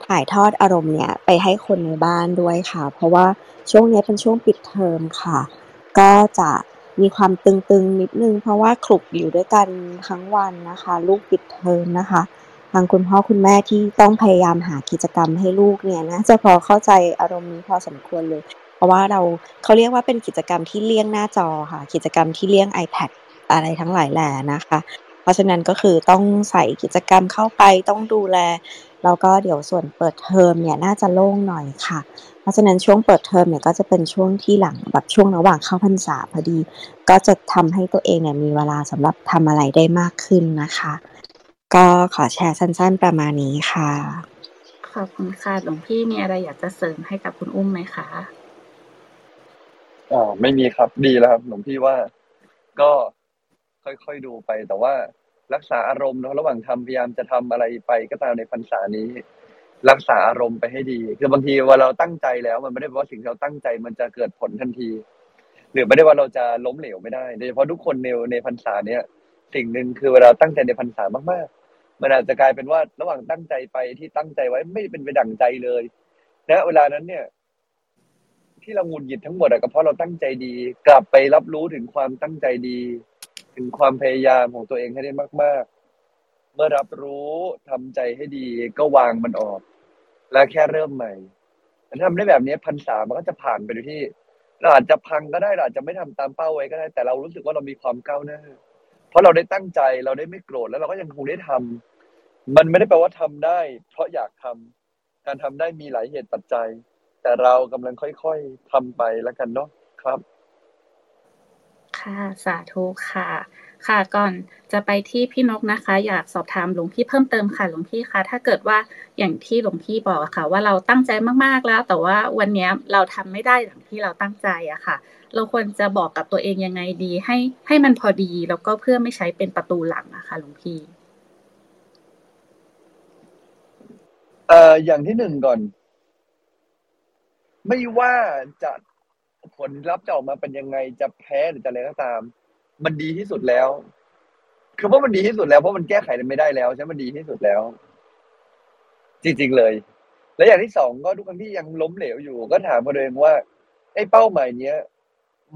ถ่ายทอดอารมณ์เนี่ยไปให้คนในบ้านด้วยค่ะ เพราะว่าช่วงนี้เป็นช่วงปิดเทอมค่ะ ก็จะมีความตึงๆนิดนึง เพราะว่าคลุกอยู่ด้วยกันทั้งวันนะคะ ลูกปิดเทอมนะคะ ทางคุณพ่อคุณแม่ที่ต้องพยายามหากิจกรรมให้ลูกเนี่ยนะจะพอเข้าใจอารมณ์นี้พอสมควรเลย เพราะว่าเราเขาเรียกว่าเป็นกิจกรรมที่เลี่ยงหน้าจอค่ะ กิจกรรมที่เลี่ยง iPad อะไรทั้งหลายแหล่นะคะ ราะฉะนั้นก็คือต้องใส่กิจกรรมเข้าไปต้องดูแล แล้วก็เดี๋ยวส่วนเปิดเทอมเนี่ยน่าจะโล่งหน่อยค่ะ เพราะฉะนั้นช่วงเปิดเทอมเนี่ยก็จะเป็นช่วงที่หลังแบบช่วงระหว่างเข้าพรรษาพอดี ก็จะทำให้ตัวเองเนี่ยมีเวลาสำหรับทำอะไรได้มากขึ้นนะคะ ก็ขอแชร์สั้น ๆ ประมาณนี้ค่ะ ขอบคุณค่ะหลวงพี่มีอะไรอยากจะเสริมให้กับคุณอุ้มไหมคะอ๋อไม่มีครับดีแล้วครับหลวงพี่ว่าก็ค่อยๆดูไปแต่ว่า รักษาอารมณ์เนาะระหว่างทำพยายามจะทำอะไรไปก็ตามในพรรษานี้ รักษาอารมณ์ไปให้ดี คือบางทีว่าเราตั้งใจแล้ว มันไม่ได้แปลว่าสิ่งที่เราตั้งใจมันจะเกิดผลทันที หรือไม่ได้ว่าเราจะล้มเหลวไม่ได้โดยเฉพาะทุกคนในในพรรษาเนี้ยสิ่งหนึ่งคือเวลาตั้งใจในพรรษามากๆ มันอาจจะกลายเป็นว่าระหว่างตั้งใจไปที่ตั้งใจไว้ไม่เป็นไปดั่งใจเลยนะเวลานั้นเนี่ย ที่เราหงุดหงิดทั้งหมดอะก็เพราะเราตั้งใจดี กลับไปรับรู้ถึงความตั้งใจดี ถึงความพยายามของตัวเองให้ได้มาก ๆ เมื่อรับรู้ทำใจให้ดีก็วางมันออก และแค่เริ่มใหม่ถ้าทำได้แบบนี้พรรษามันก็จะผ่านไปโดยที่เราอาจจะพังก็ได้เราอาจจะไม่ทำตามเป้าไว้ก็ได้ แต่เรารู้สึกว่าเรามีความก้าวหน้า เพราะเราได้ตั้งใจเราได้ไม่โกรธแล้วเราก็ยังคงได้ทำมันไม่ได้แปลว่าทำได้ เพราะอยากทำการทำได้มีหลายเหตุปัจจัย แต่เรากำลังค่อยๆทำไปแล้วกันเนาะครับ ค่ะ สาธุค่ะ ค่ะ ก่อนจะไปที่พี่นกนะคะ อยากสอบถามหลวงพี่เพิ่มเติมค่ะหลวงพี่คะถ้าเกิดว่าอย่างที่หลวงพี่บอกอะค่ะ ว่าเราตั้งใจมากๆแล้ว แต่ว่าวันนี้เราทำไม่ได้อย่างที่เราตั้งใจอะค่ะ เราควรจะบอกกับตัวเองยังไงดี ให้ให้มันพอดีแล้วก็เพื่อไม่ใช้เป็นประตูหลังนะคะหลวงพี่เอ่ออย่างที่หนึ่งก่อน ไม่ว่าจะ ผลลัพธ์จะออกมาเป็นยังไงจะแพ้หรือจะอะไรก็ตาม มันดีที่สุดแล้ว คือว่ามันดีที่สุดแล้วเพราะมันแก้ไขไม่ได้แล้วใช่ไหมมันดีที่สุดแล้ว จริงๆเลย และอย่างที่สองก็ทุกครั้งที่ยังล้มเหลวอยู่ ก็ถามตัวเองว่าไอ้เป้าหมายเนี้ย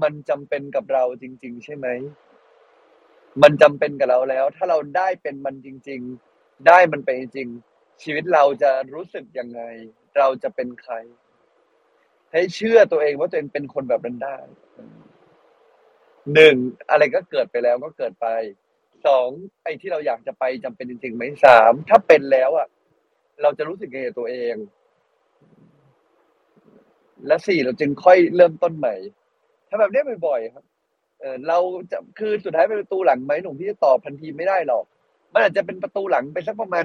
มันจำเป็นกับเราจริง ๆ ใช่ไหมมันจำเป็นกับเราแล้ว ถ้าเราได้เป็นมันจริง ๆ ได้มันไปจริงชีวิตเราจะรู้สึกยังไง เราจะเป็นใคร ให้เชื่อตัวเองว่าตัวเองเป็นคนแบบนั้นได้หนึ่งอะไรก็เกิดไปแล้วก็เกิดไปสองไอ้ที่เราอยากจะไปจำเป็นจริงๆไหมสามถ้าเป็นแล้วอะ เราจะรู้สึกยังไงตัวเอง และสี่เราจึงค่อยเริ่มต้นใหม่ถ้าแบบนี้บ่อยๆครับ เออเราจะคือสุดท้ายเป็นประตูหลังไหมหนุ่มพี่จะตอบทันทีไม่ได้หรอก มันอาจจะเป็นประตูหลังไปสักประมาณ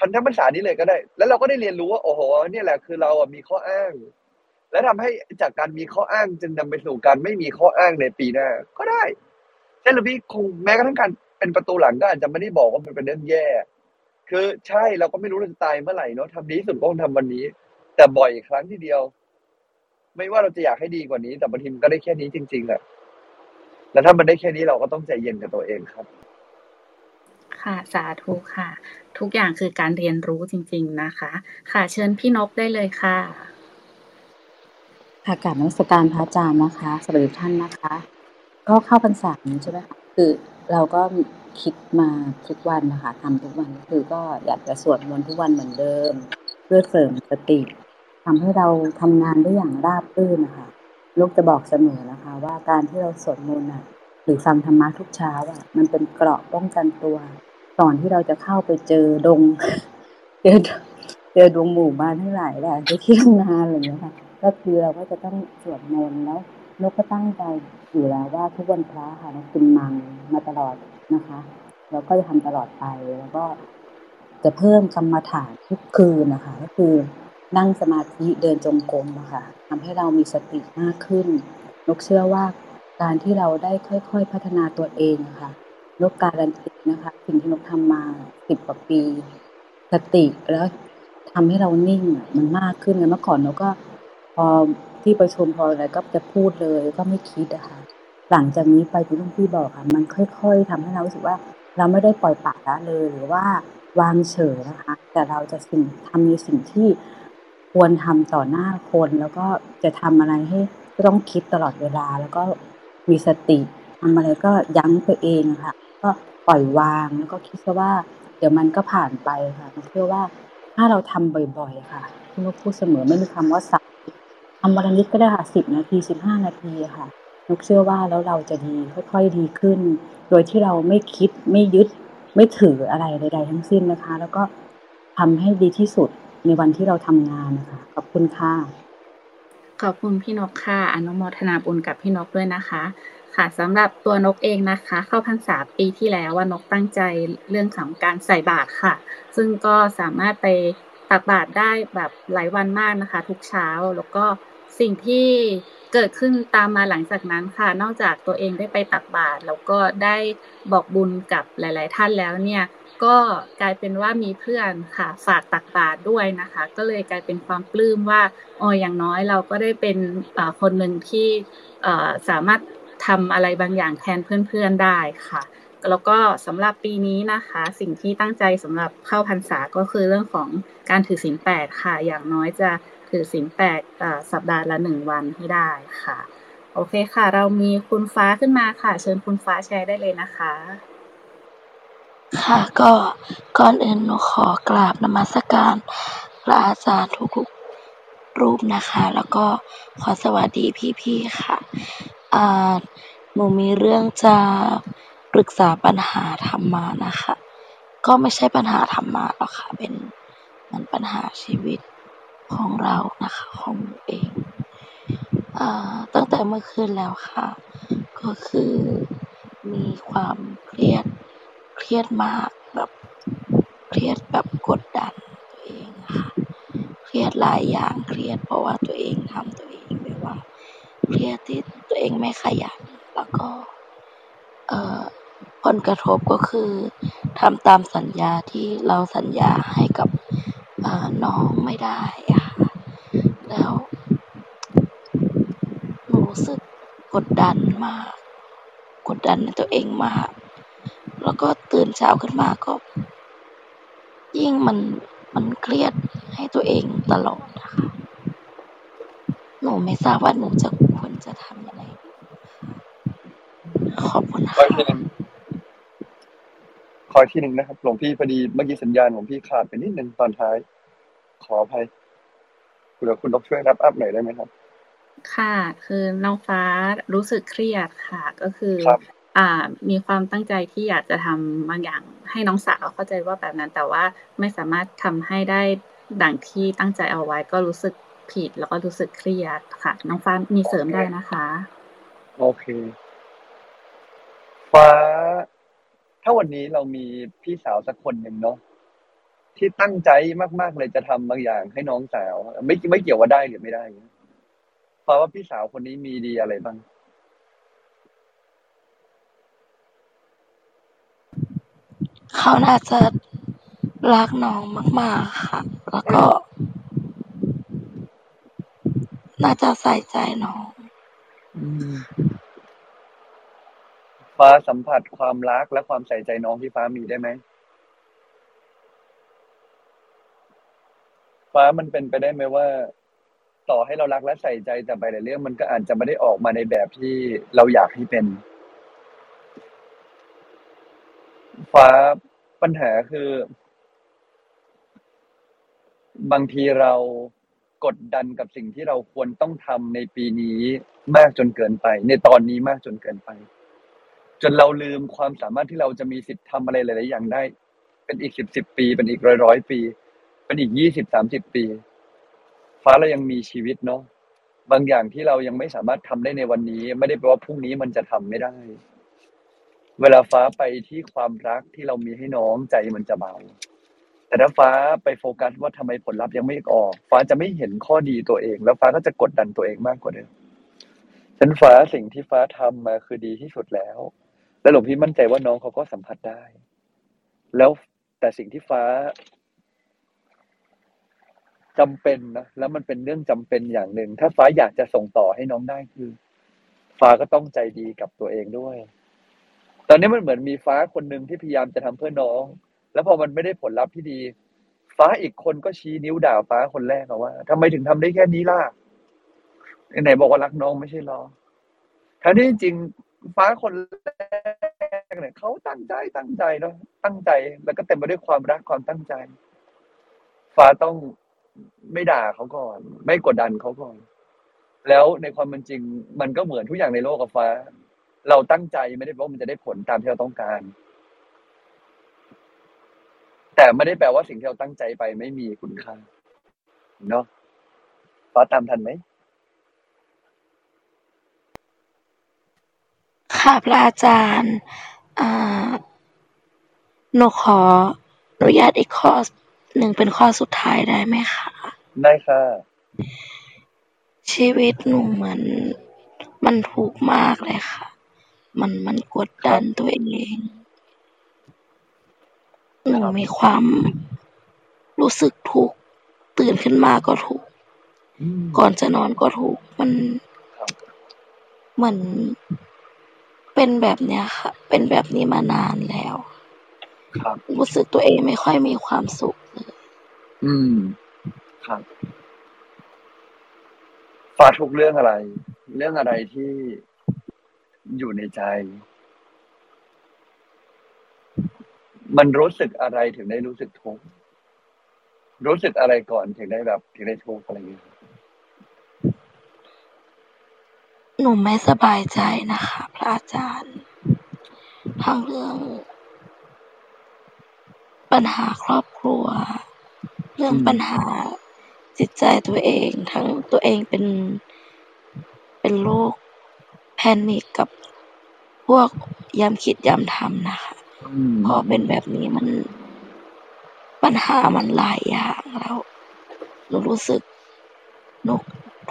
พันธมิตรษานี้เลยก็ได้ แล้วเราก็ได้เรียนรู้ว่าโอ้โหเนี่ยแหละคือเราอะมีข้ออ้าง และทำให้จากการมีข้ออ้างจึงนำไปสู่การไม่มีข้ออ้างในปีหน้า ก็ได้เช่นลวงพี่คงแม้กระทั่งการเป็นประตูหลังก็อาจจะไม่ได้บอกว่ามันเป็นเรื่องแย่ คือใช่เราก็ไม่รู้เราจะตายเมื่อไหร่เนาะทำดีสุดก็คงทำวันนี้ แต่บ่อยครั้งทีเดียว ไม่ว่าเราจะอยากให้ดีกว่านี้ แต่บางทีมันก็ได้แค่นี้จริงๆแหละแล้วถ้ามันได้แค่นี้เราก็ต้องใจเย็นกับตัวเองครับ ค่ะสาธุค่ะ ทุกอย่างคือการเรียนรู้จริง ๆนะคะ ค่ะ เชิญพี่นกได้เลยค่ะ ค่ะกาบนมัสการพระอาจารย์นะคะสวัสดีท่านนะคะ ก็เข้าพรรษาใช่ไหมคะคือเราก็คิดมาทุกวันนะคะทำทุกวันคือก็อยากจะสวดมนต์ทุกวันเหมือนเดิม เพื่อเสริมสติทำให้เราทำงานได้อย่างราบรื่นนะคะลูกจะบอกเสมอนะคะ ว่าการที่เราสวดมนต์อะหรือฟังธรรมะทุกเช้าอะมันเป็นเกราะป้องกันตัวก่อนที่เราจะเข้าไปเจอดงเจอเจอดวงหมู่บ้านทั้งหลายแหละไปเที่ยวงานอะไรอย่างเงี้ยค่ะ ก็คือเราก็จะต้องสวดมนต์แล้วนกก็ตั้งใจอยู่แล้วว่าทุกวันพระค่ะนกกินมังมาตลอดนะคะ แล้วก็จะทำตลอดไปแล้วก็จะเพิ่มกรรมฐานทุกคืนนะคะ ก็คือนั่งสมาธิเดินจงกรมอะค่ะทำให้เรามีสติมากขึ้น นกเชื่อว่าการที่เราได้ค่อย ๆ พัฒนาตัวเองอะคะนกการันตีนะคะสิ่งที่นกทำมาสิบกว่าปี สติแล้วทำให้เรานิ่งมันมากขึ้นเมื่อก่อนนกก็ อที่ประชุมพออะไรก็จะพูดเลยก็ไม่คิดอะค่ะหลังจากนี้ไปที่ลุงพี่บอกค่ะ มันค่อย ๆทำให้เรารู้สึกว่า เราไม่ได้ปล่อยปละละเลยหรือว่าวางเฉยนะคะ แต่เราจะสิ่งทำในสิ่งที่ควรทำต่อหน้าคน แล้วก็จะทำอะไรให้ต้องคิดตลอดเวลา แล้วก็มีสติทำอะไรก็ยั้งตัวเองค่ะ ก็ปล่อยวางแล้วก็คิดซะว่า เดี๋ยวมันก็ผ่านไปค่ะเชื่อว่าถ้าเราทำบ่อย ๆ ค่ะคุณลูกพูดเสมอไม่มีคำว่าสัก ทำวันละนิดก็ได้ค่ะสิบนาทีสิบห้านาทีค่ะนุกเชื่อว่าแล้วเราจะดีค่อยๆดีขึ้น โดยที่เราไม่คิดไม่ยึดไม่ถืออะไรใด ๆ ทั้งสิ้นนะคะ แล้วก็ทำให้ดีที่สุดในวันที่เราทำงานนะคะขอบคุณค่ะขอบคุณพี่นกค่ะ อนุโมทนาบุญกับพี่นกด้วยนะคะ ค่ะสำหรับตัวนกเองนะคะ เข้าพรรษาปีที่แล้วว่านกตั้งใจเรื่องของการใส่บาตรค่ะ ซึ่งก็สามารถไปตักบาตรได้แบบหลายวันมากนะคะ ทุกเช้าแล้วก็ สิ่งที่เกิดขึ้นตามมาหลังจากนั้นค่ะ นอกจากตัวเองได้ไปตักบาตรแล้วก็ได้บอกบุญกับหลาย ๆ ท่านแล้วเนี่ยก็กลายเป็นว่ามีเพื่อนค่ะฝากตักบาตรด้วยนะคะ ก็เลยกลายเป็นความปลื้มว่าอ๋ออย่างน้อยเราก็ได้เป็นคนหนึ่งที่สามารถทำอะไรบางอย่างแทนเพื่อน ๆ ได้ค่ะ แล้วก็สำหรับปีนี้นะคะ สิ่งที่ตั้งใจสำหรับเข้าพรรษาก็คือเรื่องของการถือศีลแปดค่ะ อย่างน้อยจะ ถือศีลแปดสัปดาห์ละหนึ่งวันให้ได้ค่ะ โอเคค่ะ เรามีคุณฟ้าขึ้นมาค่ะ เชิญคุณฟ้าแชร์ได้เลยนะคะ ค่ะก็ก่อนอื่นหนูขอกราบนมัสการพระอาจารย์ทุกๆรูปนะคะ แล้วก็ขอสวัสดีพี่ๆค่ะอ่าหนูมีเรื่องจะปรึกษาปัญหาธรรมะนะคะ ก็ไม่ใช่ปัญหาธรรมะหรอกค่ะเป็นมันปัญหาชีวิต ของเรานะคะของหนูเองอตั้งแต่เมื่อคืนแล้วค่ะ ก็คือมีความเครียดเครียดมากแบบเครียดแบบกดดันตัวเองค่ะเครียดหลายอย่างเครียดเพราะว่าตัวเองทำตัวเองแบบว่าเครียดที่ตัวเองไม่ขยันแล้วก็เอ่อผลกระทบก็คือทำตามสัญญาที่เราสัญญาให้กับ น้องไม่ได้อะแล้วหนูรู้สึกกดดันมาก กดดันในตัวเองมาก แล้วก็ตื่นเช้าขึ้นมาก็ ยิ่งมันมันเครียดให้ตัวเองตลอดนะคะ หนูไม่ทราบว่าหนูจะควรจะทำยังไงขอบคุณค่ะ ขอที่หนึ่งนะครับ หลวงพี่พอดีเมื่อกี้สัญญาณของพี่ขาดไปนิดนึงตอนท้าย ขออภัยคุณเราคุณลบช่วยรับอัพหน่อยได้ไหมครับ ค่ะ คือน้องฟ้ารู้สึกเครียดค่ะ ก็คืออ่า มีความตั้งใจที่อยากจะทำบางอย่างให้น้องสาวเข้าใจว่าแบบนั้น แต่ว่าไม่สามารถทำให้ได้ดังที่ตั้งใจเอาไว้ ก็รู้สึกผิด แล้วก็รู้สึกเครียดค่ะ น้องฟ้ามีเสริมได้นะคะ โอเค ฟ้าถ้าวันนี้เรามีพี่สาวสักคนหนึ่งเนาะที่ตั้งใจมากๆเลยจะทำบางอย่างให้น้องสาว ไม่ไม่เกี่ยวว่าได้หรือไม่ได้ฟ้าว่าพี่สาวคนนี้มีดีอะไรบ้างเขาน่าจะรักน้องมาก ๆ ค่ะ แล้วก็ น่าจะใส่ใจน้อง ฟ้าสัมผัสความรักและความใส่ใจน้องที่ฟ้ามีได้ไหม ฟ้ามันเป็นไปได้ไหมว่า ต่อให้เรารักและใส่ใจแต่ไปหลายเรื่องมันก็อาจจะไม่ได้ออกมาในแบบที่เราอยากให้เป็น ฟ้าปัญหาคือ บางทีเรากดดันกับสิ่งที่เราควรต้องทำในปีนี้มากจนเกินไป ในตอนนี้มากจนเกินไป จนเราลืมความสามารถที่เราจะมีสิทธิ์ทำอะไรหลาย ๆ อย่างได้ เป็นอีกสิบสิบปี เป็นอีกร้อยร้อยปี เป็นอีกยี่สิบสามสิบปี ฟ้าเรายังมีชีวิตเนาะบางอย่างที่เรายังไม่สามารถทำได้ในวันนี้ ไม่ได้แปลว่าพรุ่งนี้มันจะทำไม่ได้ เวลาฟ้าไปที่ความรักที่เรามีให้น้องใจมันจะเบาแต่ถ้าฟ้าไปโฟกัสว่าทำไมผลลัพธ์ยังไม่ออก ฟ้าจะไม่เห็นข้อดีตัวเอง แล้วฟ้าก็จะกดดันตัวเองมากกว่าเดิมฉันฟ้าสิ่งที่ฟ้าทำมาคือดีที่สุดแล้ว และหลวงพี่มั่นใจว่าน้องเขาก็สัมผัสได้ แล้วแต่สิ่งที่ฟ้าจำเป็นนะแล้วมันเป็นเรื่องจำเป็นอย่างหนึ่ง ถ้าฟ้าอยากจะส่งต่อให้น้องได้คือ ฟ้าก็ต้องใจดีกับตัวเองด้วย ตอนนี้มันเหมือนมีฟ้าคนหนึ่งที่พยายามจะทำเพื่อน้อง แล้วพอมันไม่ได้ผลลัพธ์ที่ดี ฟ้าอีกคนก็ชี้นิ้วด่าฟ้าคนแรกว่าทำไมถึงทำได้แค่นี้ล่ะไหนบอกว่ารักน้องไม่ใช่หรอทั้งที่จริงฟ้าคนแร กเนี่ยเขาตั้งใจตั้งใจเนาะตั้งใจ แล้วก็เต็มไปด้วยความรักความตั้งใจ ฟ้าต้องไม่ด่าเขาก่อน ไม่กดดันเขาก่อน แล้วในความเป็นจริง มันก็เหมือนทุกอย่างในโลกกับฟ้า เราตั้งใจไม่ได้แปลว่ามันจะได้ผลตามที่เราต้องการ แต่ไม่ได้แปลว่าสิ่งที่เราตั้งใจไปไม่มีคุณค่าเนาะฟ้าตามทันไหมค่ะพระอาจารย์ อ่า หนูขออนุญาตอีกข้อหนึ่งเป็นข้อสุดท้ายได้ไหมคะ ได้ค่ะ ชีวิตหนูเหมือน มันทุกข์มากเลยค่ะ มันมันกดดันตัวเอง หนูมีความรู้สึกทุกข์ตื่นขึ้นมาก็ทุกข์อืมก่อนจะนอนก็ทุกข์มันครับเหมือน เป็นแบบเนี้ยค่ะ เป็นแบบนี้มานานแล้ว ครับ รู้สึกตัวเองไม่ค่อยมีความสุขเลยอืม ครับฟ้าทุกเรื่องอะไร เรื่องอะไรที่อยู่ในใจ มันรู้สึกอะไรถึงได้รู้สึกทุกข์รู้สึกอะไรก่อนถึงได้แบบถึงได้ทุกข์อะไรอย่างเงี้ย หนูไม่สบายใจนะคะ พระอาจารย์ ทั้งเรื่อง ปัญหาครอบครัว เรื่องปัญหาจิตใจตัวเอง ทั้งตัวเองเป็น เป็นโรคแพนิคกับพวกย้ำคิดย้ำทำนะคะอืมพอเป็นแบบนี้มัน ปัญหามันหลายอย่างแล้วหนูรู้สึกหนู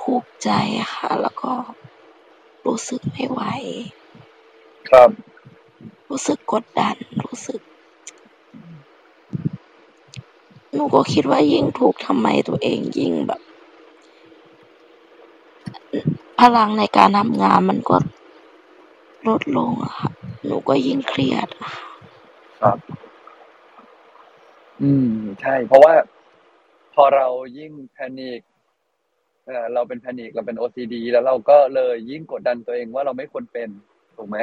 ทุกข์ใจค่ะ แล้วก็ รู้สึกไม่ไหว ครับ รู้สึกกดดัน รู้สึก หนูก็คิดว่ายิ่งถูกข์ทำไมตัวเองยิ่งแบบ พลังในการทำงานมันก็ลดลงอะค่ะ หนูก็ยิ่งเครียดอะค่ะครับ อืม ใช่ เพราะว่า พอเรายิ่งแพนิค เออเราเป็นแพนิคเราเป็น OCD แล้วเราก็เลยยิ่งกดดันตัวเองว่าเราไม่ควรเป็นถูกไหม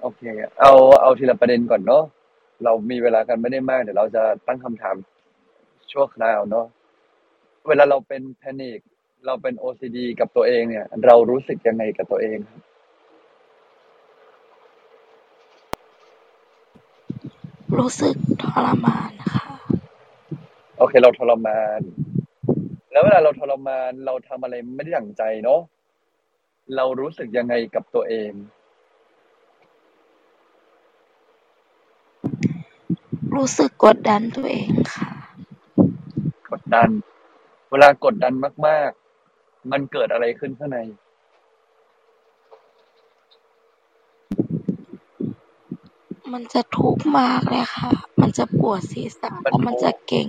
โอเค เอาเอาทีละประเด็นก่อนเนาะเรามีเวลากันไม่ได้มากเดี๋ยวเราจะตั้งคำถามชั่วคราวเนาะเวลาเราเป็นแพนิคเราเป็น OCD กับตัวเองเนี่ย เรารู้สึกยังไงกับตัวเองครับรู้สึกทรมานนะคะโอเค เราทรมาน แล้วเวลาเราทรมานเราทำอะไรไม่ได้ดั่งใจเนาะเรารู้สึกยังไงกับตัวเอง รู้สึกกดดันตัวเองค่ะ กดดัน เวลากดดันมาก ๆ มันเกิดอะไรขึ้นข้างใน มันจะทุกข์มากเลยค่ะ มันจะปวดศีรษะมันแล้วมันจะทุกข์เก่ง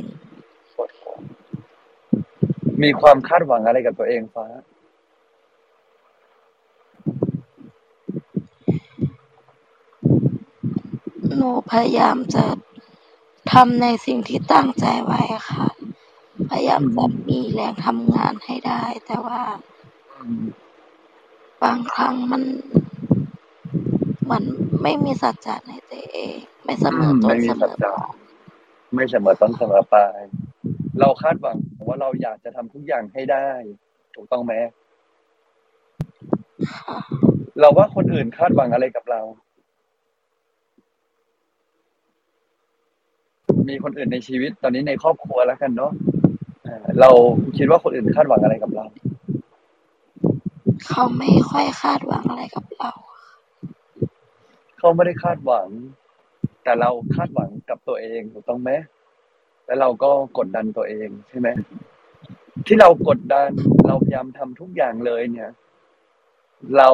มีความคาดหวังอะไรกับตัวเองฟ้า หนูพยายามจะทำในสิ่งที่ตั้งใจไว้ค่ะ พยายามจะมีแรงทำงานให้ได้ แต่ว่าบางครั้งมัน มันไม่มีสัจจะในตัวเอง ไม่เสมอต้นไม่มีเสมสัจอจะปลายไม่เสมอต้นเสมอปลาย เราคาดหวังว่าเราอยากจะทำทุกอย่างให้ได้ ถูกต้องไหมค่ะเราว่าคนอื่นคาดหวังอะไรกับเรา มีคนอื่นในชีวิตตอนนี้ในครอบครัวแล้วกันเนาะอ่าเราคิดว่าคนอื่นคาดหวังอะไรกับเรา เขาไม่ค่อยคาดหวังอะไรกับเรา เขาไม่ได้คาดหวัง แต่เราคาดหวังกับตัวเองถูกต้องไหม แล้วเราก็กดดันตัวเองใช่ไหมที่เรากดดันเราพยายามทำทุกอย่างเลยเนี่ย เรา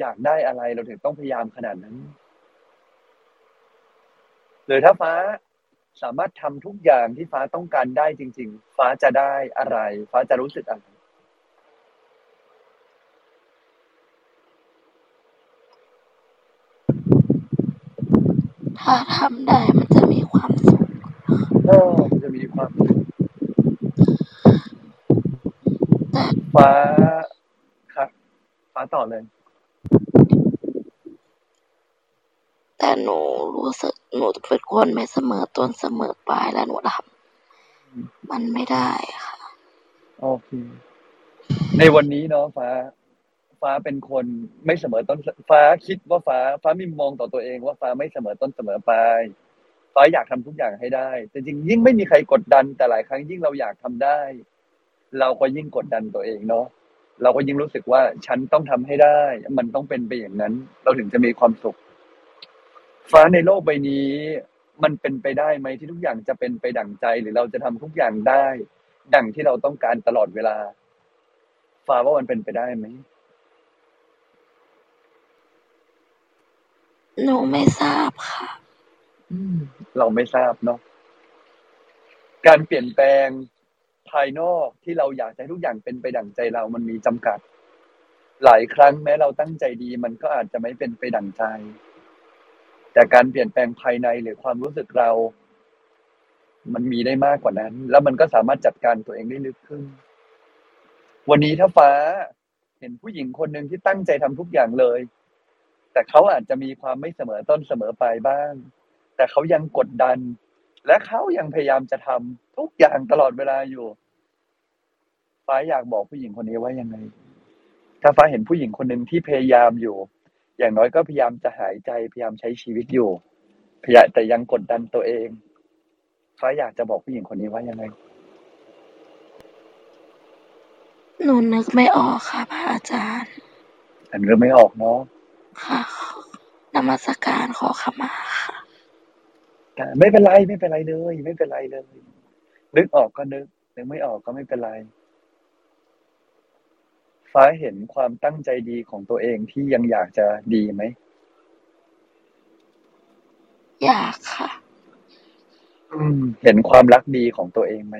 อยากได้อะไรเราถึงต้องพยายามขนาดนั้นหรือถ้าฟ้าสามารถทำทุกอย่างที่ฟ้าต้องการได้จริง ๆ ฟ้าจะได้อะไร ฟ้าจะรู้สึกอะไรถ้าทำได้มันจะมีความ สุขโอ้มันจะมีความสุขฟ้าครับฟ้าต่อเลย แต่หนูรู้สึกหนูเป็นคนไม่เสมอต้นเสมอปลายและหนูทำมันไม่ได้ค่ะโอเค ในวันนี้เนาะฟ้า ฟ้าเป็นคนไม่เสมอต้น ฟ้าคิดว่าฟ้า ฟ้ามีมองต่อตัวเองว่าฟ้าไม่เสมอต้นเสมอปลาย ฟ้าอยากทำทุกอย่างให้ได้แต่จริงยิ่งไม่มีใครกดดัน แต่หลายครั้งยิ่งเราอยากทำได้ เราก็ยิ่งกดดันตัวเองเนาะเราก็ยิ่งรู้สึกว่าฉันต้องทำให้ได้ มันต้องเป็นไปอย่างนั้น เราถึงจะมีความสุข ฟ้าในโลกใบนี้ มันเป็นไปได้ไหมที่ทุกอย่างจะเป็นไปดั่งใจหรือเราจะทำทุกอย่างได้ ดั่งที่เราต้องการตลอดเวลา ฟ้าว่ามันเป็นไปได้ไหมหนูไม่ทราบค่ะอืม เราไม่ทราบเนาะการเปลี่ยนแปลงภายนอกที่เราอยากให้ทุกอย่างเป็นไปดั่งใจเรามันมีจำกัด หลายครั้งแม้เราตั้งใจดี มันก็อาจจะไม่เป็นไปดั่งใจ แต่การเปลี่ยนแปลงภายในหรือความรู้สึกเรา มันมีได้มากกว่านั้น แล้วมันก็สามารถจัดการตัวเองได้ลึกขึ้น วันนี้ถ้าฟ้าเห็นผู้หญิงคนหนึ่งที่ตั้งใจทำทุกอย่างเลย แต่เขาอาจจะมีความไม่เสมอต้นเสมอปลายบ้าง แต่เขายังกดดัน และเขายังพยายามจะทำทุกอย่างตลอดเวลาอยู่ฟ้าอยากบอกผู้หญิงคนนี้ว่ายังไง ถ้าฟ้าเห็นผู้หญิงคนหนึ่งที่พยายามอยู่ อย่างน้อยก็พยายามจะหายใจพยายามใช้ชีวิตอยู่ พยายามแต่ยังกดดันตัวเองฟ้าอยากจะบอกผู้หญิงคนนี้ว่ายังไงหนูนึกไม่ออกค่ะพระอาจารย์อันก็ไม่ออกเนาะค่ะนมัสการขอขมาค่ะแต่ ไม่เป็นไรไม่เป็นไรเลยไม่เป็นไรเลยนึกออกก็นึกนึกไม่ออกก็ไม่เป็นไร ฟ้าเห็นความตั้งใจดีของตัวเองที่ยังอยากจะดีไหมอยากค่ะ อืม เห็นความรักดีของตัวเองไหม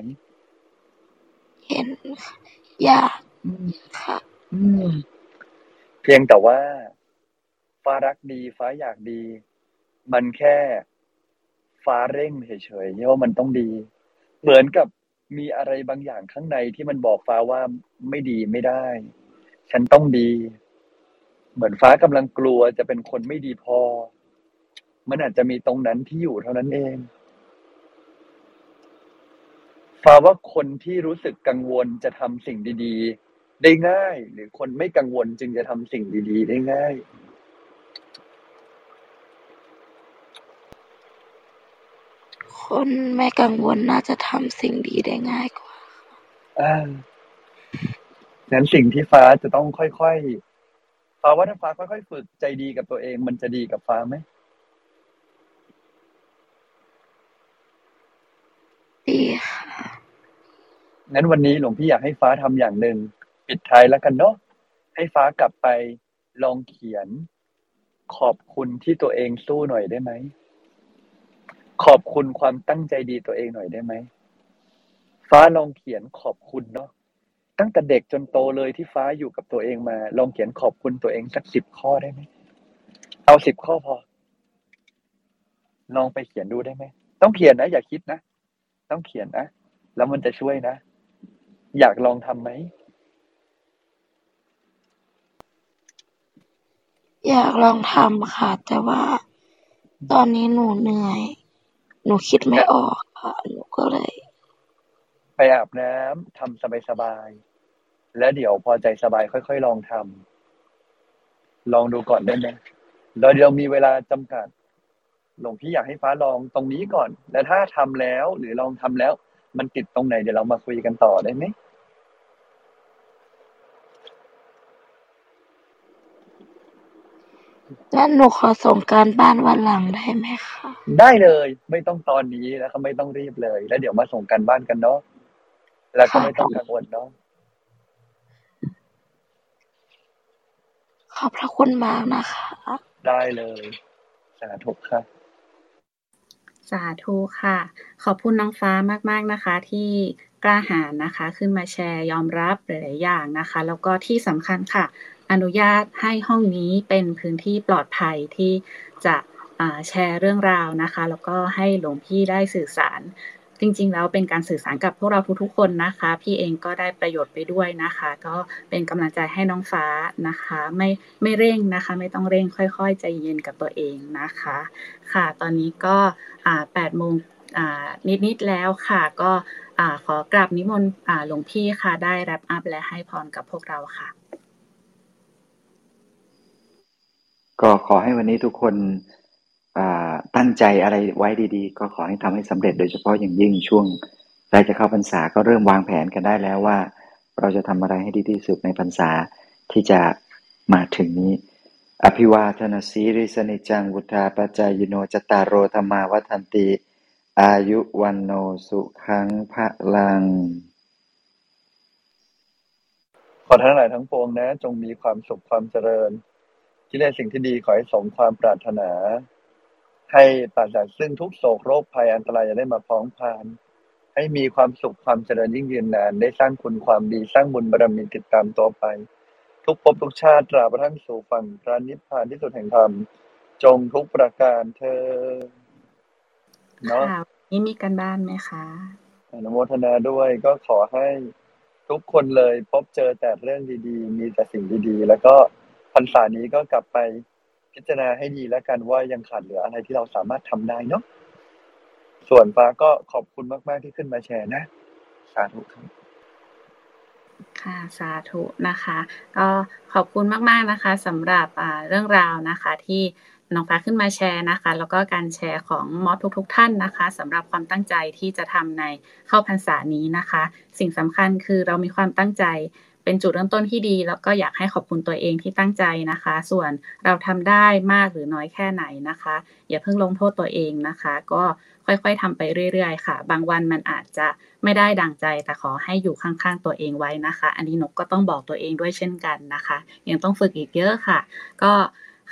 เห็นค่ะอยากอืมค่ะ อืม เพียงแต่ว่า ฟ้ารักดี ฟ้าอยากดี มันแค่ ฟ้าเร่งเฉยๆว่ามันต้องดี เหมือนกับมีอะไรบางอย่างข้างในที่มันบอกฟ้าว่าไม่ดีไม่ได้ ฉันต้องดี เหมือนฟ้ากำลังกลัวจะเป็นคนไม่ดีพอ มันอาจจะมีตรงนั้นที่อยู่เท่านั้นเอง ฟ้าว่าคนที่รู้สึกกังวลจะทำสิ่งดี ๆ ได้ง่าย หรือคนไม่กังวลจึงจะทำสิ่งดี ๆ ได้ง่าย คนไม่กังวลน่าจะทำสิ่งดีได้ง่ายกว่าอ่างั้นสิ่งที่ฟ้าจะต้องค่อยๆฟ้าว่าถ้าฟ้าค่อยๆฝึกใจดีกับตัวเอง มันจะดีกับฟ้าไหมดีค่ะงั้นวันนี้หลวงพี่อยากให้ฟ้าทำอย่างหนึ่งปิดท้ายแล้วกันเนาะให้ฟ้ากลับไปลองเขียน ขอบคุณที่ตัวเองสู้หน่อยได้ไหม ขอบคุณความตั้งใจดีตัวเองหน่อยได้ไหม ฟ้าลองเขียนขอบคุณเนาะตั้งแต่เด็กจนโตเลยที่ฟ้าอยู่กับตัวเองมา ลองเขียนขอบคุณตัวเองสักสิบข้อได้ไหมเอาสิบข้อพอ ลองไปเขียนดูได้ไหมต้องเขียนนะ อย่าคิดนะต้องเขียนนะแล้วมันจะช่วยนะ อยากลองทำไหมอยากลองทำค่ะ แต่ว่าตอนนี้หนูเหนื่อย หนูคิดไม่ออกค่ะหนูก็เลย ไปอาบน้ำทำสบายๆแล้วเดี๋ยวพอใจสบายค่อยๆลองทำลองดูก่อนได้ไหมเราเดี๋ยวมีเวลาจำกัดหลวงพี่อยากให้ฟ้าลองตรงนี้ก่อน แล้วถ้าทำแล้วหรือลองทำแล้ว มันติดตรงไหนเดี๋ยวเรามาคุยกันต่อได้ไหม งั้นหนูขอส่งการบ้านวันหลังได้ไหมคะได้เลยไม่ต้องตอนนี้แล้วก็ไม่ต้องรีบเลย แล้วเดี๋ยวมาส่งกันบ้านกันเนาะแล้วก็ไม่ต้องกังวลเนาะขอบพระคุณมากนะคะ ได้เลยสาธุค่ะ สาธุค่ะ ขอบคุณน้องฟ้ามาก ๆนะคะ ที่กล้าหาญนะคะ ขึ้นมาแชร์ยอมรับหลายๆอย่างนะคะ แล้วก็ที่สำคัญค่ะ อนุญาตให้ห้องนี้เป็นพื้นที่ปลอดภัยที่จะแชร์เรื่องราวนะคะ แล้วก็ให้หลวงพี่ได้สื่อสาร จริง ๆ แล้วเป็นการสื่อสารกับพวกเราทุกๆ คนนะคะ พี่เองก็ได้ประโยชน์ไปด้วยนะคะ ก็เป็นกำลังใจให้น้องฟ้านะคะ ไม่ไม่เร่งนะคะ ไม่ต้องเร่งค่อย ๆ ใจเย็นกับตัวเองนะคะ ค่ะ ตอนนี้ก็8โมงนิด ๆ แล้วค่ะ ก็อขอกราบนิมนต์หลวงพี่ค่ะ ได้ wrap up และให้พรกับพวกเราค่ะ ก็ขอให้วันนี้ทุกคนตั้งใจอะไรไว้ดีๆ ก็ขอให้ทำให้สำเร็จโดยเฉพาะอย่างยิ่งช่วงใกล้จะเข้าพรรษาก็เริ่มวางแผนกันได้แล้วว่า เราจะทำอะไรให้ดีที่สุดในพรรษาที่จะมาถึงนี้ อภิวาทนาสีริสนิจังวุธาปจายโนจตารโรธรรมาวัฒนติอายุวันโนสุขังพระลัง ขอทั้งหลายทั้งปวงนะ จงมีความสุขความเจริญ ที่ได้สิ่งที่ดีขอให้สมความปรารถนา ให้ปราศจากซึ่งทุกโศกโรคภัยอันตรายอย่าได้มาพ้องพาน ให้มีความสุขความเจริญยิ่งยืนนาน ได้สร้างคุณความดีสร้างบุญบารมีติดตามตัวไป ทุกภพทุกชาติตราบกระทั่งสู่ฝั่งพระนิพพานที่สุดแห่งธรรม จงทุกประการเธอญเนาะค่ะวันนี้มีการบ้านไหมคะอนุโมทนาด้วยก็ขอให้ทุกคนเลยพบเจอแต่เรื่องดีๆ มีแต่สิ่งดีๆ แล้วก็ พรรษานี้ก็กลับไปพิจารณาให้ดีแล้วกันว่ายังขาดเหลืออะไรที่เราสามารถทำได้เนาะส่วนฟ้าก็ขอบคุณมาก ๆ ที่ขึ้นมาแชร์นะ สาธุครับค่ะสาธุนะคะก็ขอบคุณมาก ๆ นะคะสำหรับเรื่องราวนะคะที่น้องฟ้าขึ้นมาแชร์นะคะ แล้วก็การแชร์ของมอสทุก ๆ ท่านนะคะสำหรับความตั้งใจที่จะทำในเข้าพรรษานี้นะคะ สิ่งสำคัญคือเรามีความตั้งใจ เป็นจุดเริ่มต้นที่ดี แล้วก็อยากให้ขอบคุณตัวเองที่ตั้งใจนะคะ ส่วนเราทำได้มากหรือน้อยแค่ไหนนะคะ อย่าเพิ่งลงโทษตัวเองนะคะ ก็ค่อยๆทำไปเรื่อย ๆ ค่ะ บางวันมันอาจจะไม่ได้ดังใจ แต่ขอให้อยู่ข้างๆตัวเองไว้นะคะ อันนี้นกก็ต้องบอกตัวเองด้วยเช่นกันนะคะ ยังต้องฝึกอีกเยอะค่ะ ก็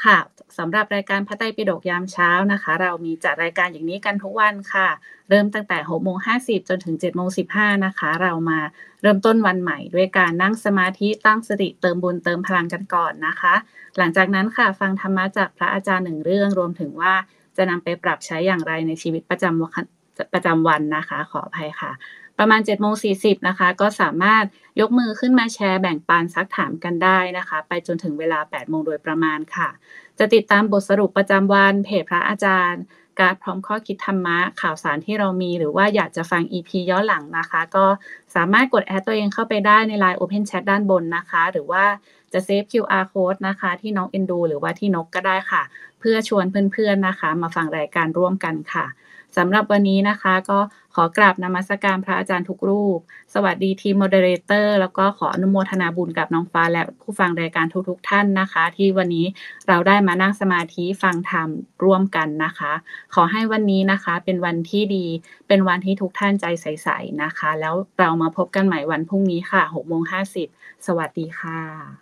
ค่ะสำหรับรายการพระไตรปิฎกยามเช้านะคะ เรามีจัดรายการอย่างนี้กันทุกวันค่ะ เริ่มตั้งแต่6โมง50จนถึง7โมง15นะคะ เรามาเริ่มต้นวันใหม่ ด้วยการนั่งสมาธิตั้งสติเติมบุญเติมพลังกันก่อนนะคะ หลังจากนั้นค่ะฟังธรรมะจากพระอาจารย์หนึ่งเรื่องรวมถึงว่าจะนำไปปรับใช้อย่างไรในชีวิตประจำวันประจำวันนะคะ ขออภัยค่ะ ประมาณ7โมง40นะคะ ก็สามารถยกมือขึ้นมาแชร์แบ่งปันซักถามกันได้นะคะ ไปจนถึงเวลา8โมงโดยประมาณค่ะ จะติดตามบทสรุปประจำวันเพจพระอาจารย์ การพร้อมข้อคิดธรรมะ ข่าวสารที่เรามี หรือว่าอยากจะฟัง EP ย้อนหลังนะคะ ก็สามารถกดแอดตัวเองเข้าไปได้ใน Line Open Chat ด้านบนนะคะ หรือว่าจะเซฟ QR code นะคะ ที่น้องเอ็นดู หรือว่าที่นกก็ได้ค่ะ เพื่อชวนเพื่อนๆนะคะ มาฟังรายการร่วมกันค่ะสำหรับวันนี้นะคะก็ ขอกราบนมัสการพระอาจารย์ทุกรูป สวัสดีทีม moderator แล้วก็ขออนุโมทนาบุญกับน้องฟ้าและผู้ฟังรายการทุกๆท่านนะคะ ที่วันนี้เราได้มานั่งสมาธิฟังธรรมร่วมกันนะคะ ขอให้วันนี้นะคะเป็นวันที่ดี เป็นวันที่ทุกท่านใจใสๆนะคะ แล้วเรามาพบกันใหม่วันพรุ่งนี้ค่ะ6โมง50สวัสดีค่ะ